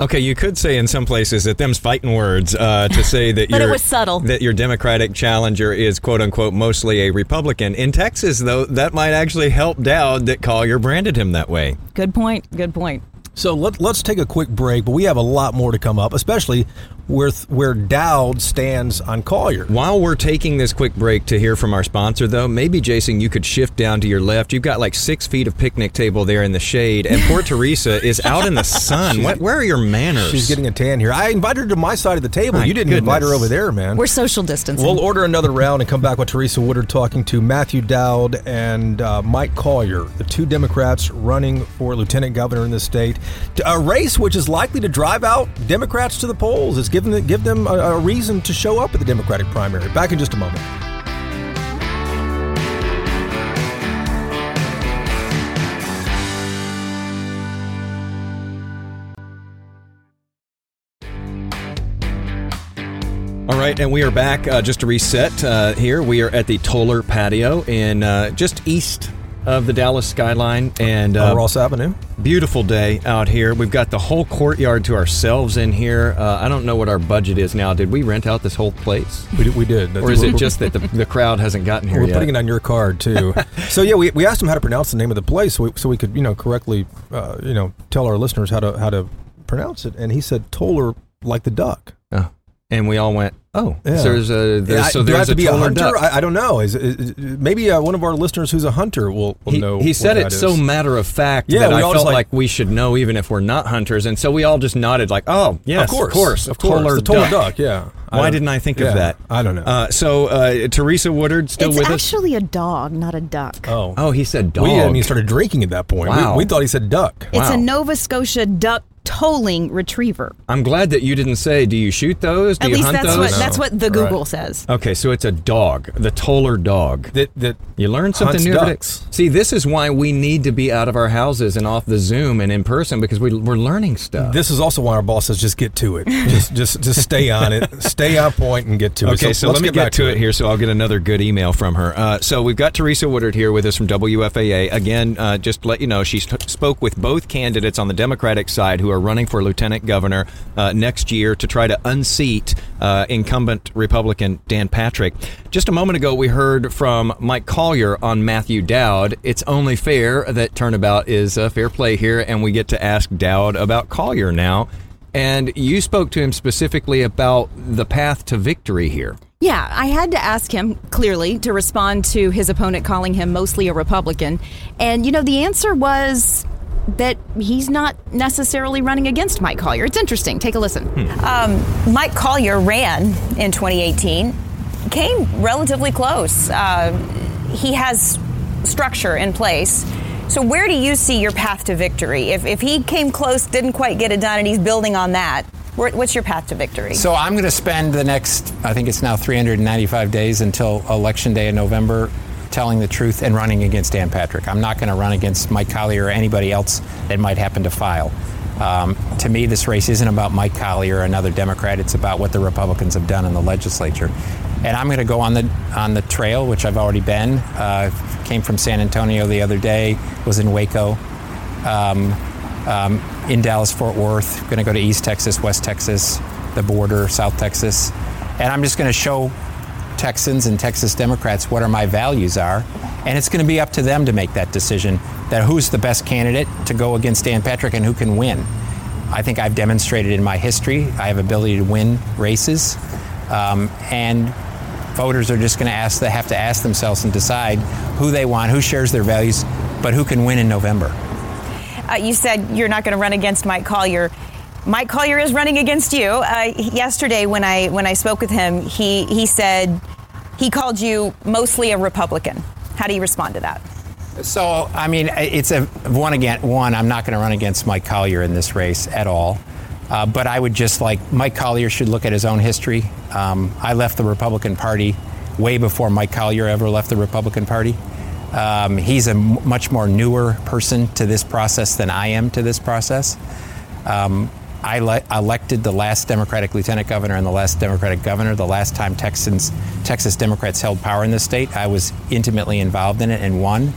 Speaker 3: Okay, you could say in some places that them's fighting words uh, to say that
Speaker 7: But it
Speaker 3: your
Speaker 7: was subtle.
Speaker 3: that your Democratic challenger is quote unquote mostly a Republican. In Texas, though, that might actually help Dowd that Collier branded him that way.
Speaker 4: Good point. Good point.
Speaker 2: So let, let's take a quick break, but we have a lot more to come up, especially with where Dowd stands on Collier.
Speaker 3: While we're taking this quick break to hear from our sponsor, though, maybe Jason, you could shift down to your left. You've got like six feet of picnic table there in the shade, and poor Teresa is out in the sun. What, where are your manners?
Speaker 2: She's getting a tan here. I invited her to my side of the table.
Speaker 3: My
Speaker 2: you didn't invite her over there, man.
Speaker 4: We're social distancing.
Speaker 2: We'll order another round and come back with Teresa Woodard talking to Matthew Dowd and uh, Mike Collier, the two Democrats running for lieutenant governor in the state. A race which is likely to drive out Democrats to the polls. It's given give them a, a reason to show up at the Democratic primary. Back in just a moment.
Speaker 3: All right, and we are back. Uh, just to reset uh, here, we are at the Toller Patio in uh, just east of the Dallas skyline, and
Speaker 2: Uh,
Speaker 3: uh,
Speaker 2: Ross Avenue.
Speaker 3: beautiful day out here. We've got the whole courtyard to ourselves in here. Uh, I don't know what our budget is now. Did we rent out this whole place,
Speaker 2: We did. We did.
Speaker 3: or is it just that the, the crowd hasn't gotten here
Speaker 2: We're
Speaker 3: yet?
Speaker 2: putting it on your card too. so yeah, we, we asked him how to pronounce the name of the place, so we, so we could you know correctly uh, you know tell our listeners how to how to pronounce it, and he said Toller like the duck.
Speaker 3: Oh. And we all went, oh,
Speaker 2: Yeah.
Speaker 3: so there's a there's,
Speaker 2: Yeah,
Speaker 3: so
Speaker 2: do I
Speaker 3: there's
Speaker 2: have to
Speaker 3: a
Speaker 2: be a hunter? I, I don't know. Is, is- maybe uh, one of our listeners who's a hunter will, will
Speaker 3: he,
Speaker 2: know.
Speaker 3: he said it so
Speaker 2: is.
Speaker 3: matter of fact
Speaker 2: Yeah,
Speaker 3: that I felt like,
Speaker 2: like-
Speaker 3: we should know even if we're not hunters, and so we all just nodded like, "Oh, yes,
Speaker 2: of course,
Speaker 3: of course,
Speaker 2: of course, the
Speaker 3: duck.
Speaker 2: duck. Yeah.
Speaker 3: Why
Speaker 2: don't-
Speaker 3: didn't I think
Speaker 2: yeah,
Speaker 3: of that?
Speaker 2: I don't know.
Speaker 3: Uh, so uh, Teresa Woodard still
Speaker 4: it's
Speaker 3: with us.
Speaker 4: actually a dog, not a duck.
Speaker 2: oh,
Speaker 3: Oh, he said dog.
Speaker 2: we hadn't even started drinking at that point.
Speaker 3: Wow.
Speaker 2: We, we thought he said duck.
Speaker 4: It's
Speaker 3: Wow.
Speaker 4: a Nova Scotia duck tolling retriever.
Speaker 3: I'm glad that you didn't say. Do you shoot those? Do
Speaker 4: At
Speaker 3: you
Speaker 4: least
Speaker 3: hunt
Speaker 4: that's
Speaker 3: those?
Speaker 4: what that's what the
Speaker 2: Right.
Speaker 4: Google says.
Speaker 3: Okay, so it's a dog, the Toller dog.
Speaker 2: That that
Speaker 3: You learned something new
Speaker 2: ducks.
Speaker 3: See, this is why we need to be out of our houses and off the Zoom and in person because we, we're learning stuff.
Speaker 2: This is also why our boss says just get to it. just just just stay on it. Stay on point and get to it.
Speaker 3: Okay, so,
Speaker 2: let's
Speaker 3: let me
Speaker 2: get
Speaker 3: get,
Speaker 2: back
Speaker 3: to it here so I'll get another good email from her. Uh, so we've got Teresa Woodard here with us from WFAA. Again, uh, just to let you know, she st- spoke with both candidates on the Democratic side who are running for lieutenant governor uh, next year to try to unseat uh, incumbent Republican Dan Patrick. Just a moment ago, we heard from Mike Collier on Matthew Dowd. It's only fair that turnabout is fair play here, and we get to ask Dowd about Collier now. And you spoke to him specifically about the path to victory here.
Speaker 4: Yeah, I had to ask him clearly to respond to his opponent calling him mostly a Republican. And, you know, the answer was that he's not necessarily running against Mike Collier. It's interesting. Take a listen.
Speaker 7: Mike Collier ran in 2018, came relatively close. Uh, he has structure in place. So, where do you see your path to victory? If, if he came close, didn't quite get it done, and he's building on that, what's your path to victory?
Speaker 6: So I'm going to spend the next, I think it's now 395 days until election day in November, telling the truth and running against Dan Patrick. I'm not going to run against Mike Collier or anybody else that might happen to file. Um, to me, this race isn't about Mike Collier or another Democrat. It's about what the Republicans have done in the legislature. And I'm going to go on the on the trail, which I've already been. Uh, came from San Antonio the other day. Was in Waco um, um, in Dallas, Fort Worth. Going to go to East Texas, West Texas, the border, South Texas, and I'm just going to show Texans and Texas Democrats what are my values are, and it's going to be up to them to make that decision that who's the best candidate to go against Dan Patrick and who can win. I think I've demonstrated in my history I have ability to win races, um, and voters are just going to ask they have to ask themselves and decide who they want, who shares their values, but who can win in November.
Speaker 7: Uh, you said you're not going to run against Mike Collier. Mike Collier is running against you. Uh, yesterday, when I when I spoke with him, he he said he called you mostly a Republican. How do you respond to that?
Speaker 6: So, I mean, it's a one again. One, I'm not going to run against Mike Collier in this race at all. Uh, but I would just like Mike Collier should look at his own history. Um, I left the Republican Party way before Mike Collier ever left the Republican Party. Um, he's a m- much more newer person to this process than I am to this process. Um, I le- elected the last Democratic lieutenant governor and the last Democratic governor. The last time Texans, Texas Democrats held power in the state, I was intimately involved in it and won.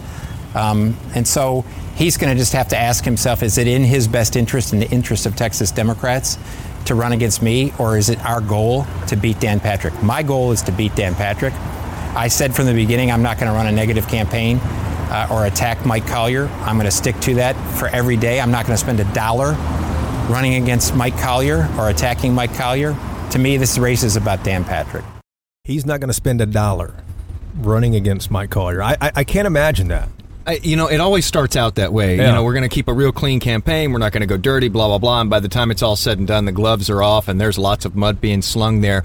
Speaker 6: Um, and so he's going to just have to ask himself: Is it in his best interest, in the interest of Texas Democrats, to run against me, or is it our goal to beat Dan Patrick? My goal is to beat Dan Patrick. I said from the beginning I'm not going to run a negative campaign uh, or attack Mike Collier. I'm going to stick to that for every day. I'm not going to spend a dollar running against Mike Collier or attacking Mike Collier. To me, this race is about Dan Patrick.
Speaker 2: He's not going to spend a dollar running against Mike Collier. I, I, I can't imagine that.
Speaker 3: I, you know, it always starts out that way.
Speaker 2: Yeah.
Speaker 3: You know, we're going to keep a real clean campaign. We're not going to go dirty, blah, blah, blah. And by the time it's all said and done, the gloves are off and there's lots of mud being slung there.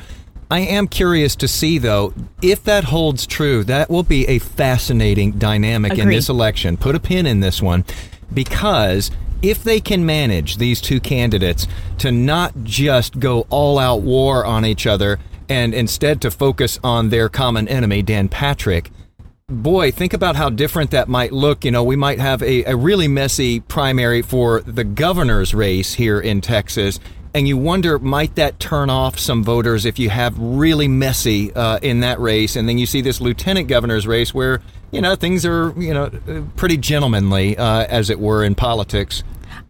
Speaker 3: I am curious to see, though, if that holds true, that will be a fascinating dynamic in this election. Put a pin in this one because if they can manage these two candidates to not just go all out war on each other and instead to focus on their common enemy, Dan Patrick, boy, think about how different that might look. You know, we might have a, a really messy primary for the governor's race here in Texas. And you wonder, might that turn off some voters if you have really messy uh, in that race? And then you see this lieutenant governor's race where, you know, things are, you know, pretty gentlemanly, uh, as it were, in politics.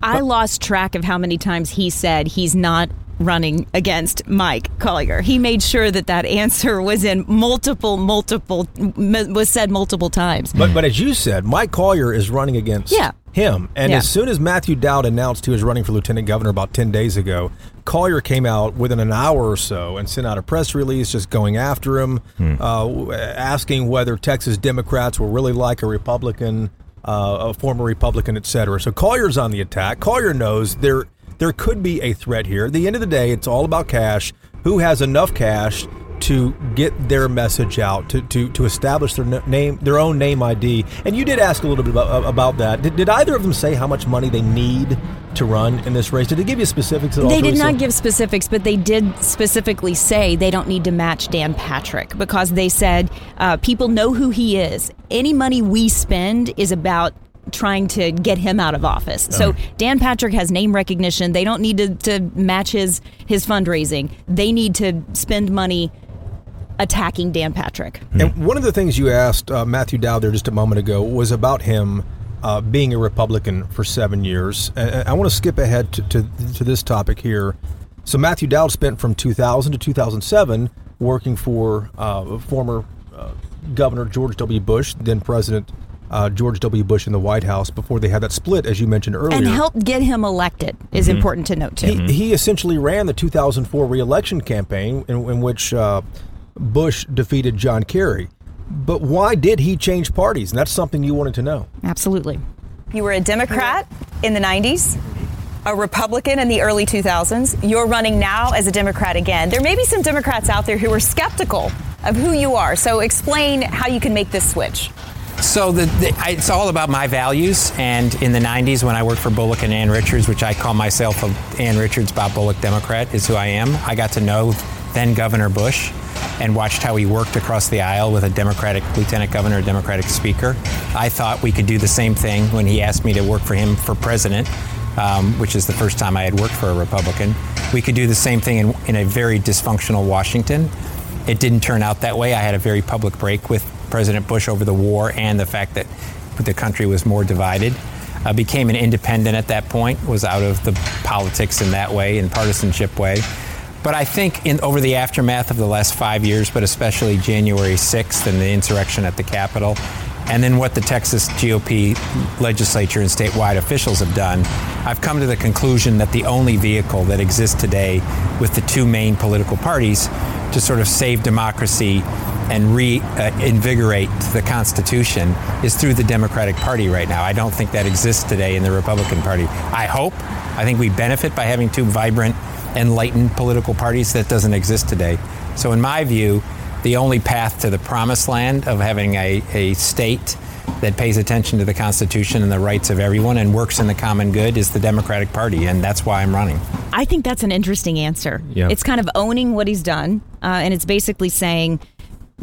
Speaker 4: I lost track of how many times he said he's not running against Mike Collier. He made sure that that answer was in multiple, multiple, m- was said multiple times.
Speaker 2: But but as you said, Mike Collier is running against
Speaker 4: Yeah.
Speaker 2: him. And
Speaker 4: Yeah.
Speaker 2: as soon as Matthew Dowd announced he was running for lieutenant governor about 10 days ago, Collier came out within an hour or so and sent out a press release just going after him, uh, asking whether Texas Democrats were really like a Republican, uh, a former Republican, et cetera. So Collier's on the attack. Collier knows there there could be a threat here. At the end of the day, it's all about cash. Who has enough cash to get their message out, to, to, to establish their name, their own name ID. And you did ask a little bit about, about that. Did, did either of them say how much money they need to run in this race? Did they give you specifics at all?
Speaker 4: They did not give specifics, but they did specifically say they don't need to match Dan Patrick because they said uh, people know who he is. Any money we spend is about trying to get him out of office. So Dan Patrick has name recognition. They don't need to, to match his his fundraising. They need to spend money attacking Dan Patrick.
Speaker 2: And one of the things you asked uh, Matthew Dowd there just a moment ago was about him uh, being a Republican for seven years. And and I want to skip ahead to, to, to this topic here. So Matthew Dowd spent from 2000 to 2007 working for uh, former uh, Governor George W. Bush, then President uh, George W. Bush in the White House before they had that split, as you mentioned earlier.
Speaker 4: And helped get him elected is important to note too.
Speaker 2: He, he essentially ran the 2004 reelection campaign in, in which uh, Bush defeated John Kerry. But why did he change parties? And that's something you wanted to know.
Speaker 4: Absolutely.
Speaker 7: You were a Democrat in the 90s, a Republican in the early 2000s. You're running now as a Democrat again. There may be some Democrats out there who are skeptical of who you are. So explain how you can make this switch.
Speaker 6: So the, the, it's all about my values. And in the 90s, when I worked for Bullock and Ann Richards, which I call myself a Ann Richards, Bob Bullock Democrat, is who I am. I got to know then Governor Bush and watched how he worked across the aisle with a Democratic lieutenant governor, a Democratic speaker. I thought we could do the same thing when he asked me to work for him for president. Um, which is the first time I had worked for a Republican. We could do the same thing in, in a very dysfunctional Washington. It didn't turn out that way. I had a very public break with President Bush over the war and the fact that the country was more divided. I became an independent at that point, was out of the politics in that way, in partisanship way. But I think in over the aftermath of the last five years, but especially January 6th and the insurrection at the Capitol, and then what the Texas GOP legislature and statewide officials have done, I've come to the conclusion that the only vehicle that exists today with the two main political parties to sort of save democracy and reinvigorate the Constitution is through the Democratic Party right now. I don't think that exists today in the Republican Party. I hope. I think we benefit by having two vibrant, enlightened political parties that doesn't exist today. So, in my view, the only path to the promised land of having a, a state that pays attention to the Constitution and the rights of everyone and works in the common good is the Democratic Party, and that's why I'm running.
Speaker 4: I think that's an interesting answer.
Speaker 3: Yeah.
Speaker 4: It's kind of owning what he's done, uh, and it's basically saying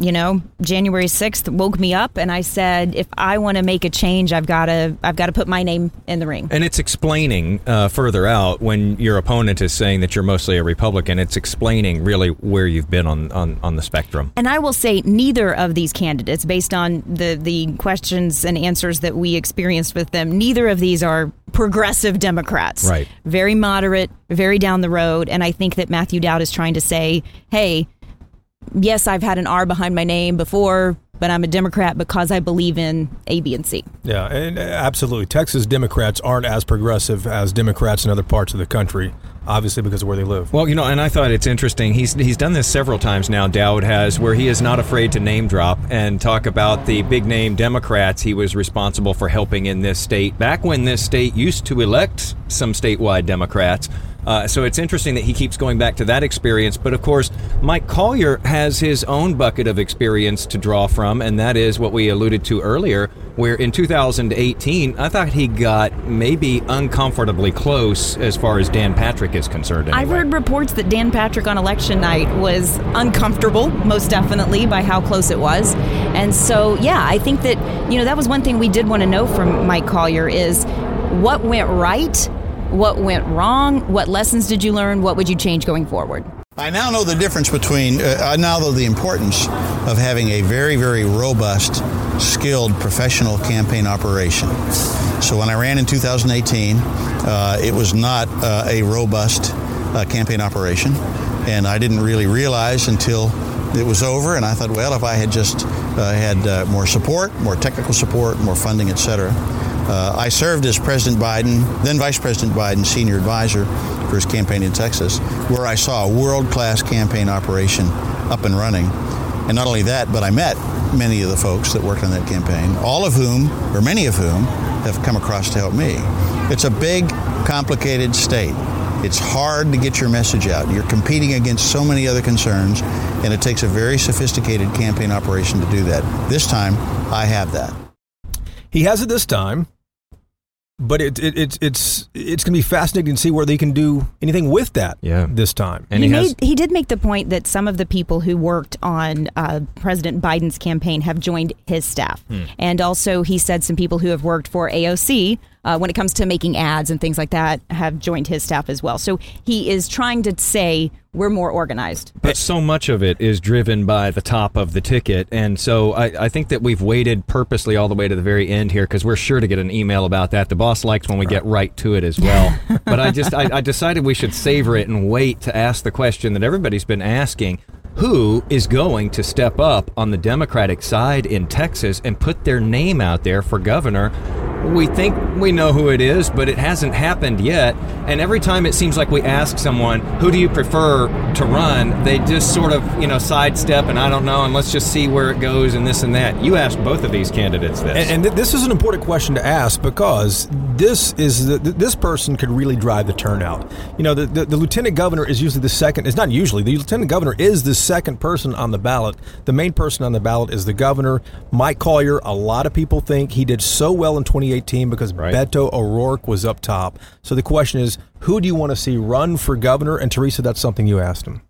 Speaker 4: you know, January 6th woke me up and I said, if I want to make a change, I've got to, I've got to put my name in the ring.
Speaker 3: And it's explaining uh, further out when your opponent is saying that you're mostly a Republican. It's explaining really where you've been on, on, on the spectrum.
Speaker 4: And I will say neither of these candidates, based on the, the questions and answers that we experienced with them, neither of these are progressive Democrats.
Speaker 3: Right.
Speaker 4: Very moderate, very down the road. And I think that Matthew Dowd is trying to say, hey, yes, I've had an R behind my name before, but I'm a Democrat because I believe in A, B, and C.
Speaker 2: Yeah, and uh, absolutely. Texas Democrats aren't as progressive as Democrats in other parts of the country, obviously because of where they live.
Speaker 3: Well, you know, and I thought it's interesting. He's he's done this several times now. Dowd has, where he is not afraid to name drop and talk about the big name Democrats he was responsible for helping in this state back when this state used to elect some statewide Democrats. Uh, so it's interesting that he keeps going back to that experience. But of course, Mike Collier has his own bucket of experience to draw from, and that is what we alluded to earlier, where in 2018, I thought he got maybe uncomfortably close as far as Dan Patrick is concerned. Anyway.
Speaker 4: I've heard reports that Dan Patrick on election night was uncomfortable, most definitely, by how close it was. And so, yeah, I think that, you know, that was one thing we did want to know from Mike Collier is what went right what went wrong? What lessons did you learn? What would you change going forward?
Speaker 5: I now know the difference between, uh, I now know the importance of having a very, very robust, skilled professional campaign operation. So when I ran in 2018, uh, it was not uh, a robust uh, campaign operation. And I didn't really realize until it was over. And I thought, well, if I had just uh, had uh, more support, more technical support, more funding, et cetera, uh, I served as President Biden, then Vice President Biden's senior advisor for his campaign in Texas, where I saw a world class campaign operation up and running. And not only that, but I met many of the folks that worked on that campaign, all of whom, or many of whom, have come across to help me. It's a big, complicated state. It's hard to get your message out. You're competing against so many other concerns, and it takes a very sophisticated campaign operation to do that. This time, I have that.
Speaker 2: He has it this time but it, it, it's it's it's going to be fascinating to see where they can do anything with that
Speaker 3: yeah.
Speaker 2: this time.
Speaker 4: And he, he, made, he did make the point that some of the people who worked on uh, President Biden's campaign have joined his staff, hmm. and also he said some people who have worked for AOC uh, when it comes to making ads and things like that have joined his staff as well. So he is trying to say we're more organized.
Speaker 3: But so much of it is driven by the top of the ticket. And so I, I think that we've waited purposely all the way to the very end here because we're sure to get an email about that. The boss likes when we get right to it as well. but I just I, I decided we should savor it and wait to ask the question that everybody's been asking who is going to step up on the Democratic side in Texas and put their name out there for governor we think we know who it is, but it hasn't happened yet. And every time it seems like we ask someone, who do you prefer to run? They just sort of, you know, sidestep and I don't know, and let's just see where it goes and this and that. You asked both of these candidates this.
Speaker 2: And, and th- this is an important question to ask because this is the, this person could really drive the turnout. You know, the, the, the lieutenant governor is usually the second, it's not usually, the lieutenant governor is the second person on the ballot. The main person on the ballot is the governor. Mike Collier, a lot of people think he did so well in 2018 2018 because right. Beto O'Rourke was up top. So the question is, who do you want to see run for governor? And Teresa, that's something you asked him.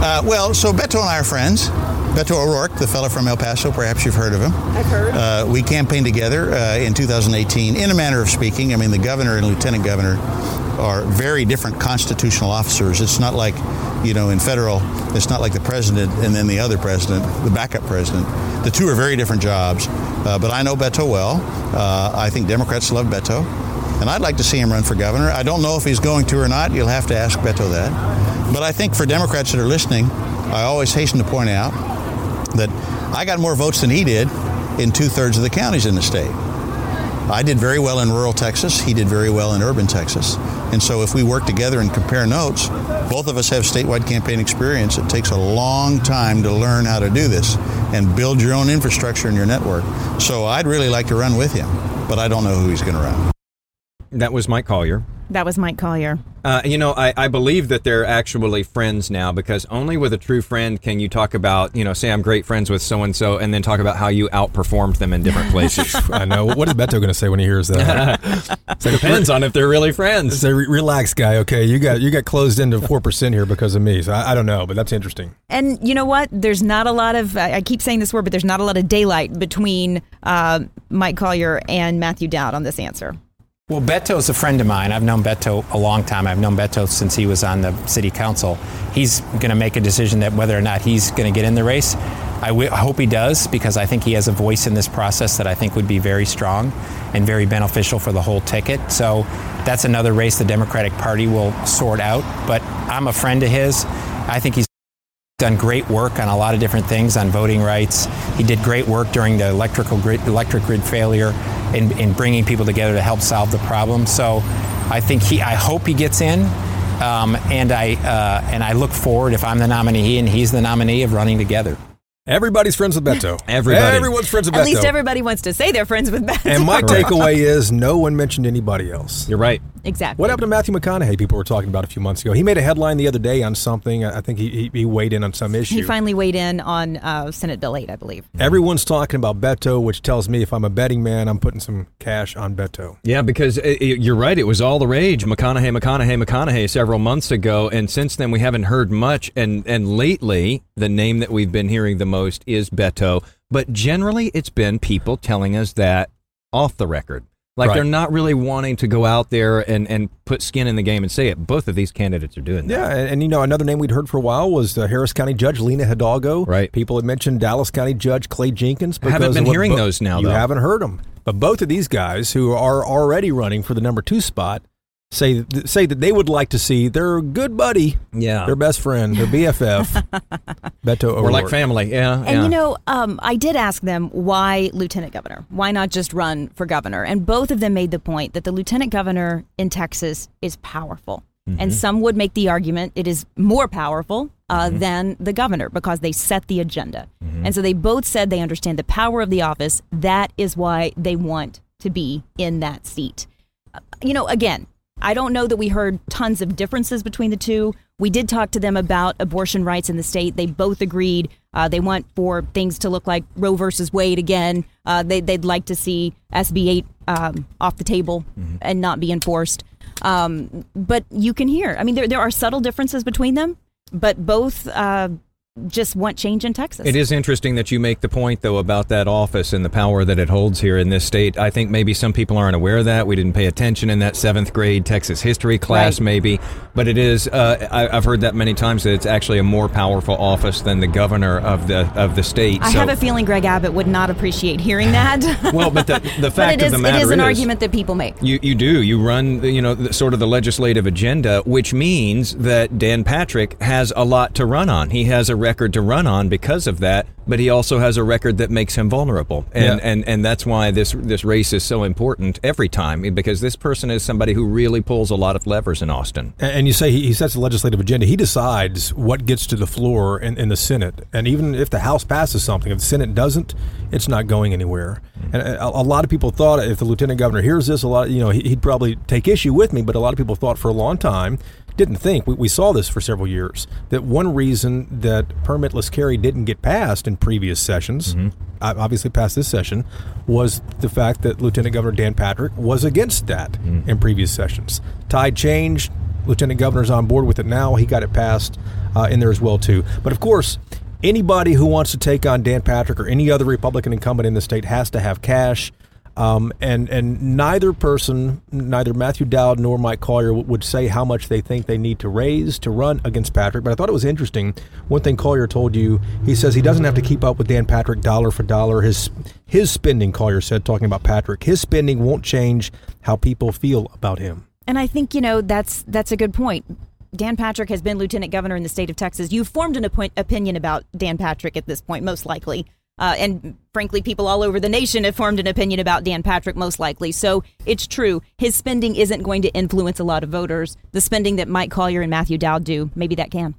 Speaker 5: Uh, well, so Beto and I are friends. Beto O'Rourke, the fellow from El Paso, perhaps you've heard of him.
Speaker 4: I've heard.
Speaker 5: Uh, we campaigned together uh, in 2018, in a manner of speaking. I mean, the governor and lieutenant governor are very different constitutional officers. It's not like, you know, in federal, it's not like the president and then the other president, the backup president. The two are very different jobs. Uh, but I know Beto well. Uh, I think Democrats love Beto. And I'd like to see him run for governor. I don't know if he's going to or not. You'll have to ask Beto that. But I think for Democrats that are listening, I always hasten to point out that I got more votes than he did in two thirds of the counties in the state. I did very well in rural Texas. He did very well in urban Texas. And so if we work together and compare notes, both of us have statewide campaign experience. It takes a long time to learn how to do this and build your own infrastructure and your network. So I'd really like to run with him, but I don't know who he's going to run.
Speaker 3: That was Mike Collier.
Speaker 4: That was Mike Collier.
Speaker 3: Uh, you know, I, I believe that they're actually friends now because only with a true friend can you talk about, you know, say I'm great friends with so and so, and then talk about how you outperformed them in different places.
Speaker 2: I know. What is Beto going to say when he hears that?
Speaker 3: it depends on if they're really friends.
Speaker 2: Say, "Re- relax, guy. Okay, you got you got closed into four percent here because of me. So I, I don't know, but that's interesting.
Speaker 4: And you know what? There's not a lot of, I I keep saying this word, but there's not a lot of daylight between uh, Mike Collier and Matthew Dowd on this answer.
Speaker 6: Well, Beto's a friend of mine. I've known Beto a long time. I've known Beto since he was on the city council. He's going to make a decision that whether or not he's going to get in the race. I hope he does because I think he has a voice in this process that I think would be very strong and very beneficial for the whole ticket. So that's another race the Democratic Party will sort out. But I'm a friend of his. I think he's done great work on a lot of different things on voting rights. He did great work during the electrical grid, electric grid failure in, in bringing people together to help solve the problem. So I think he, I hope he gets in. Um, and I uh, and I look forward if I'm the nominee and he's the nominee of running together.
Speaker 2: Everybody's friends with Beto.
Speaker 3: Everybody.
Speaker 2: Everyone's friends with
Speaker 4: At
Speaker 2: Beto.
Speaker 4: At least everybody wants to say they're friends with Beto.
Speaker 2: and my takeaway is no one mentioned anybody else.
Speaker 3: You're right.
Speaker 4: Exactly.
Speaker 2: What happened to Matthew McConaughey? People were talking about a few months ago. He made a headline the other day on something. I think he, he, he weighed in on some issue.
Speaker 4: He finally weighed in on uh, Senate Bill 8, I believe.
Speaker 2: Everyone's talking about Beto, which tells me if I'm a betting man, I'm putting some cash on Beto.
Speaker 3: Yeah, because uh, uh, you're right. It was all the rage. McConaughey, McConaughey, McConaughey several months ago, and since then we haven't heard much. And and lately, the name that we've been hearing the most is Beto. But generally, it's been people telling us that off the record. Like
Speaker 2: Right.
Speaker 3: they're not really wanting to go out there and, and put skin in the game and say it. Both of these candidates are doing that.
Speaker 2: Yeah, and, and, you know another name we'd heard for a while was uh, Harris County Judge Lina Hidalgo.
Speaker 3: Right.
Speaker 2: People had mentioned Dallas County Judge Clay Jenkins.
Speaker 3: I
Speaker 2: Haven't
Speaker 3: been hearing those now,
Speaker 2: You
Speaker 3: though.
Speaker 2: haven't heard them, but both of these guys who are already running for the number two spot say say that they would like to see their good buddy,
Speaker 3: Yeah.
Speaker 2: their best friend, their BFF, Beto O'Rourke.
Speaker 3: We're like family. Yeah.
Speaker 4: And
Speaker 3: yeah.
Speaker 4: you know, um, I did ask them why lieutenant governor? Why not just run for governor? And both of them made the point that the lieutenant governor in Texas is powerful. And some would make the argument it is more powerful uh, than the governor because they set the agenda. And so they both said they understand the power of the office. That is why they want to be in that seat. Uh, you know, again, I don't know that we heard tons of differences between the two. We did talk to them about abortion rights in the state. They both agreed uh, they want for things to look like Roe versus Wade again. Uh, they, they'd like to see SB 8 um, off the table and not be enforced. Um, but you can hear, I mean, there, there are subtle differences between them, but both uh, just want change in Texas.
Speaker 3: It is interesting that you make the point, though, about that office and the power that it holds here in this state. I think maybe some people aren't aware of that. We didn't pay attention in that seventh grade Texas history class,
Speaker 4: Right.
Speaker 3: maybe. But it is. Uh, I, I've heard that many times that it's actually a more powerful office than the governor of the of the state.
Speaker 4: I
Speaker 3: so,
Speaker 4: have a feeling Greg Abbott would not appreciate hearing that.
Speaker 3: well, but the, the fact
Speaker 4: is,
Speaker 3: of the matter
Speaker 4: it is an argument that people make.
Speaker 3: You, you do. You run, you know, the, sort of the legislative agenda, which means that Dan Patrick has a lot to run on. He has a record to run on because of that, but he also has a record that makes him vulnerable. And,
Speaker 2: Yeah.
Speaker 3: and, and that's why this, this race is so important every time, because this person is somebody who really pulls a lot of levers in Austin.
Speaker 2: And you say he, he sets the legislative agenda. He decides what gets to the floor in, in the Senate. And even if the House passes something, if the Senate doesn't, it's not going anywhere. Mm-hmm. And uh, a, a lot of people thought if the lieutenant governor hears this, a lot, you know, he, he'd probably take issue with me. But a lot of people thought for a long time, didn't think we, we saw this for several years that one reason that permitless carry didn't get passed in previous sessions, uh, obviously passed this session, was the fact that Lieutenant Governor Dan Patrick was against that in previous sessions. Tide changed. Lieutenant Governor's on board with it now. He got it passed uh, in there as well too. But of course, anybody who wants to take on Dan Patrick or any other Republican incumbent in the state has to have cash. Um, and and neither person, neither Matthew Dowd nor Mike Collier w- would say how much they think they need to raise to run against Patrick. But I thought it was interesting. One thing Collier told you, he says he doesn't have to keep up with Dan Patrick dollar for dollar. His his spending, Collier said, talking about Patrick, his spending won't change how people feel about him.
Speaker 4: And I think you know that's that's a good point. Dan Patrick has been lieutenant governor in the state of Texas. You've formed an opin- opinion about Dan Patrick at this point, most likely. Uh, and frankly, people all over the nation have formed an opinion about Dan Patrick, most likely. So it's true. His spending isn't going to influence a lot of voters. The spending that Mike Collier and Matthew Dowd do, maybe that can.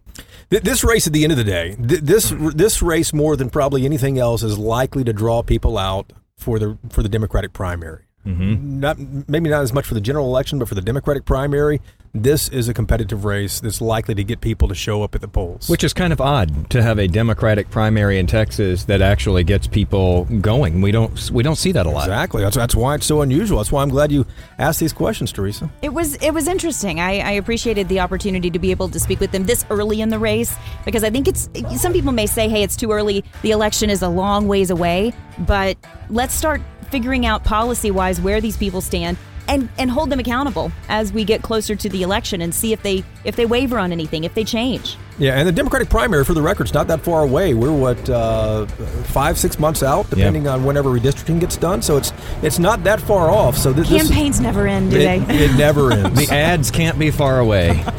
Speaker 2: This race, at the end of the day, this this race more than probably anything else is likely to draw people out for the for the Democratic primary. Mm-hmm. Not maybe not as much for the general election, but for the Democratic primary, this is a competitive race that's likely to get people to show up at the polls.
Speaker 3: Which is kind of odd to have a Democratic primary in Texas that actually gets people going. We don't we don't see that a lot.
Speaker 2: exactly that's that's why it's so unusual. That's why I'm glad you asked these questions, Teresa.
Speaker 4: It was it was interesting. I, I appreciated the opportunity to be able to speak with them this early in the race because I think it's some people may say, hey, it's too early. The election is a long ways away, but let's start figuring out policy wise where these people stand and and hold them accountable as we get closer to the election and see if they if they waver on anything, if they change.
Speaker 2: Yeah, and the Democratic primary, for the record, is not that far away. We're what uh, five, six months out, depending on whenever redistricting gets done. So it's it's not that far off. So this, this-
Speaker 4: Campaigns never end, do
Speaker 2: it,
Speaker 4: they?
Speaker 2: it never ends.
Speaker 3: The ads can't be far away.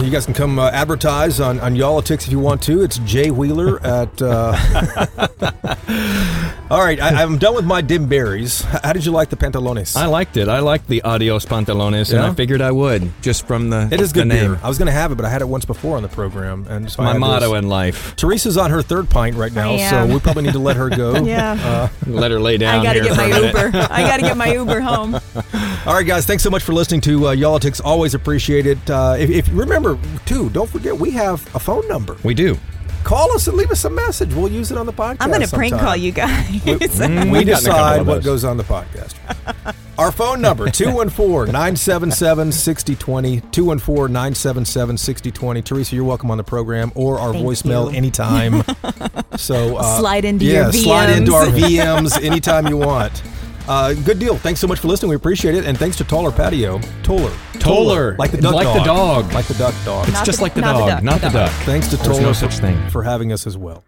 Speaker 2: You guys can come uh, advertise on, on Y'all-itics if you want to. It's Jay Wheeler at. Uh... All right, I, I'm done with my dim berries. How did you like the pantalones?
Speaker 3: I liked it. I liked the Adios Pantalones, and I figured I would just from the
Speaker 2: it is
Speaker 3: the
Speaker 2: good
Speaker 3: name.
Speaker 2: beer. I was going to have it, but I had it once before on the program, and so
Speaker 3: My motto
Speaker 2: this.
Speaker 3: in life.
Speaker 2: Teresa's on her third pint right now, so we probably need to let her go.
Speaker 4: Yeah.
Speaker 3: Let her lay down
Speaker 4: I gotta
Speaker 3: here
Speaker 4: get my. Uber. I gotta get my Uber home.
Speaker 2: All right, guys, thanks so much for listening to uh, Y'all-itics. Always appreciate it. Uh, if, if remember, too, don't forget we have a phone number.
Speaker 3: We do.
Speaker 2: Call us and leave us a message. We'll use it on the podcast.
Speaker 4: I'm gonna prank call you guys.
Speaker 2: We,
Speaker 3: Mm,
Speaker 2: we
Speaker 3: we've gotten a couple
Speaker 2: decide what goes on the podcast. Our phone number, 214-977-6020, 214-977-6020. Teresa, you're welcome on the program or our
Speaker 4: Thank
Speaker 2: voicemail
Speaker 4: you.
Speaker 2: anytime. So uh,
Speaker 4: Slide into
Speaker 2: yeah,
Speaker 4: your VMs.
Speaker 2: slide into our VMs anytime you want. Uh, good deal. Thanks so much for listening. We appreciate it. And thanks to Toller Patio. Toller.
Speaker 3: Toller.
Speaker 2: Like the duck
Speaker 3: Like the
Speaker 2: dog.
Speaker 3: dog.
Speaker 2: Like the duck dog.
Speaker 3: It's
Speaker 4: Not
Speaker 3: just
Speaker 4: the-
Speaker 3: like the
Speaker 4: not the
Speaker 3: dog,
Speaker 4: duck,
Speaker 3: not
Speaker 4: the
Speaker 3: the duck.
Speaker 2: Thanks to
Speaker 3: There's
Speaker 2: Toller
Speaker 3: no such thing.
Speaker 2: for having us as well.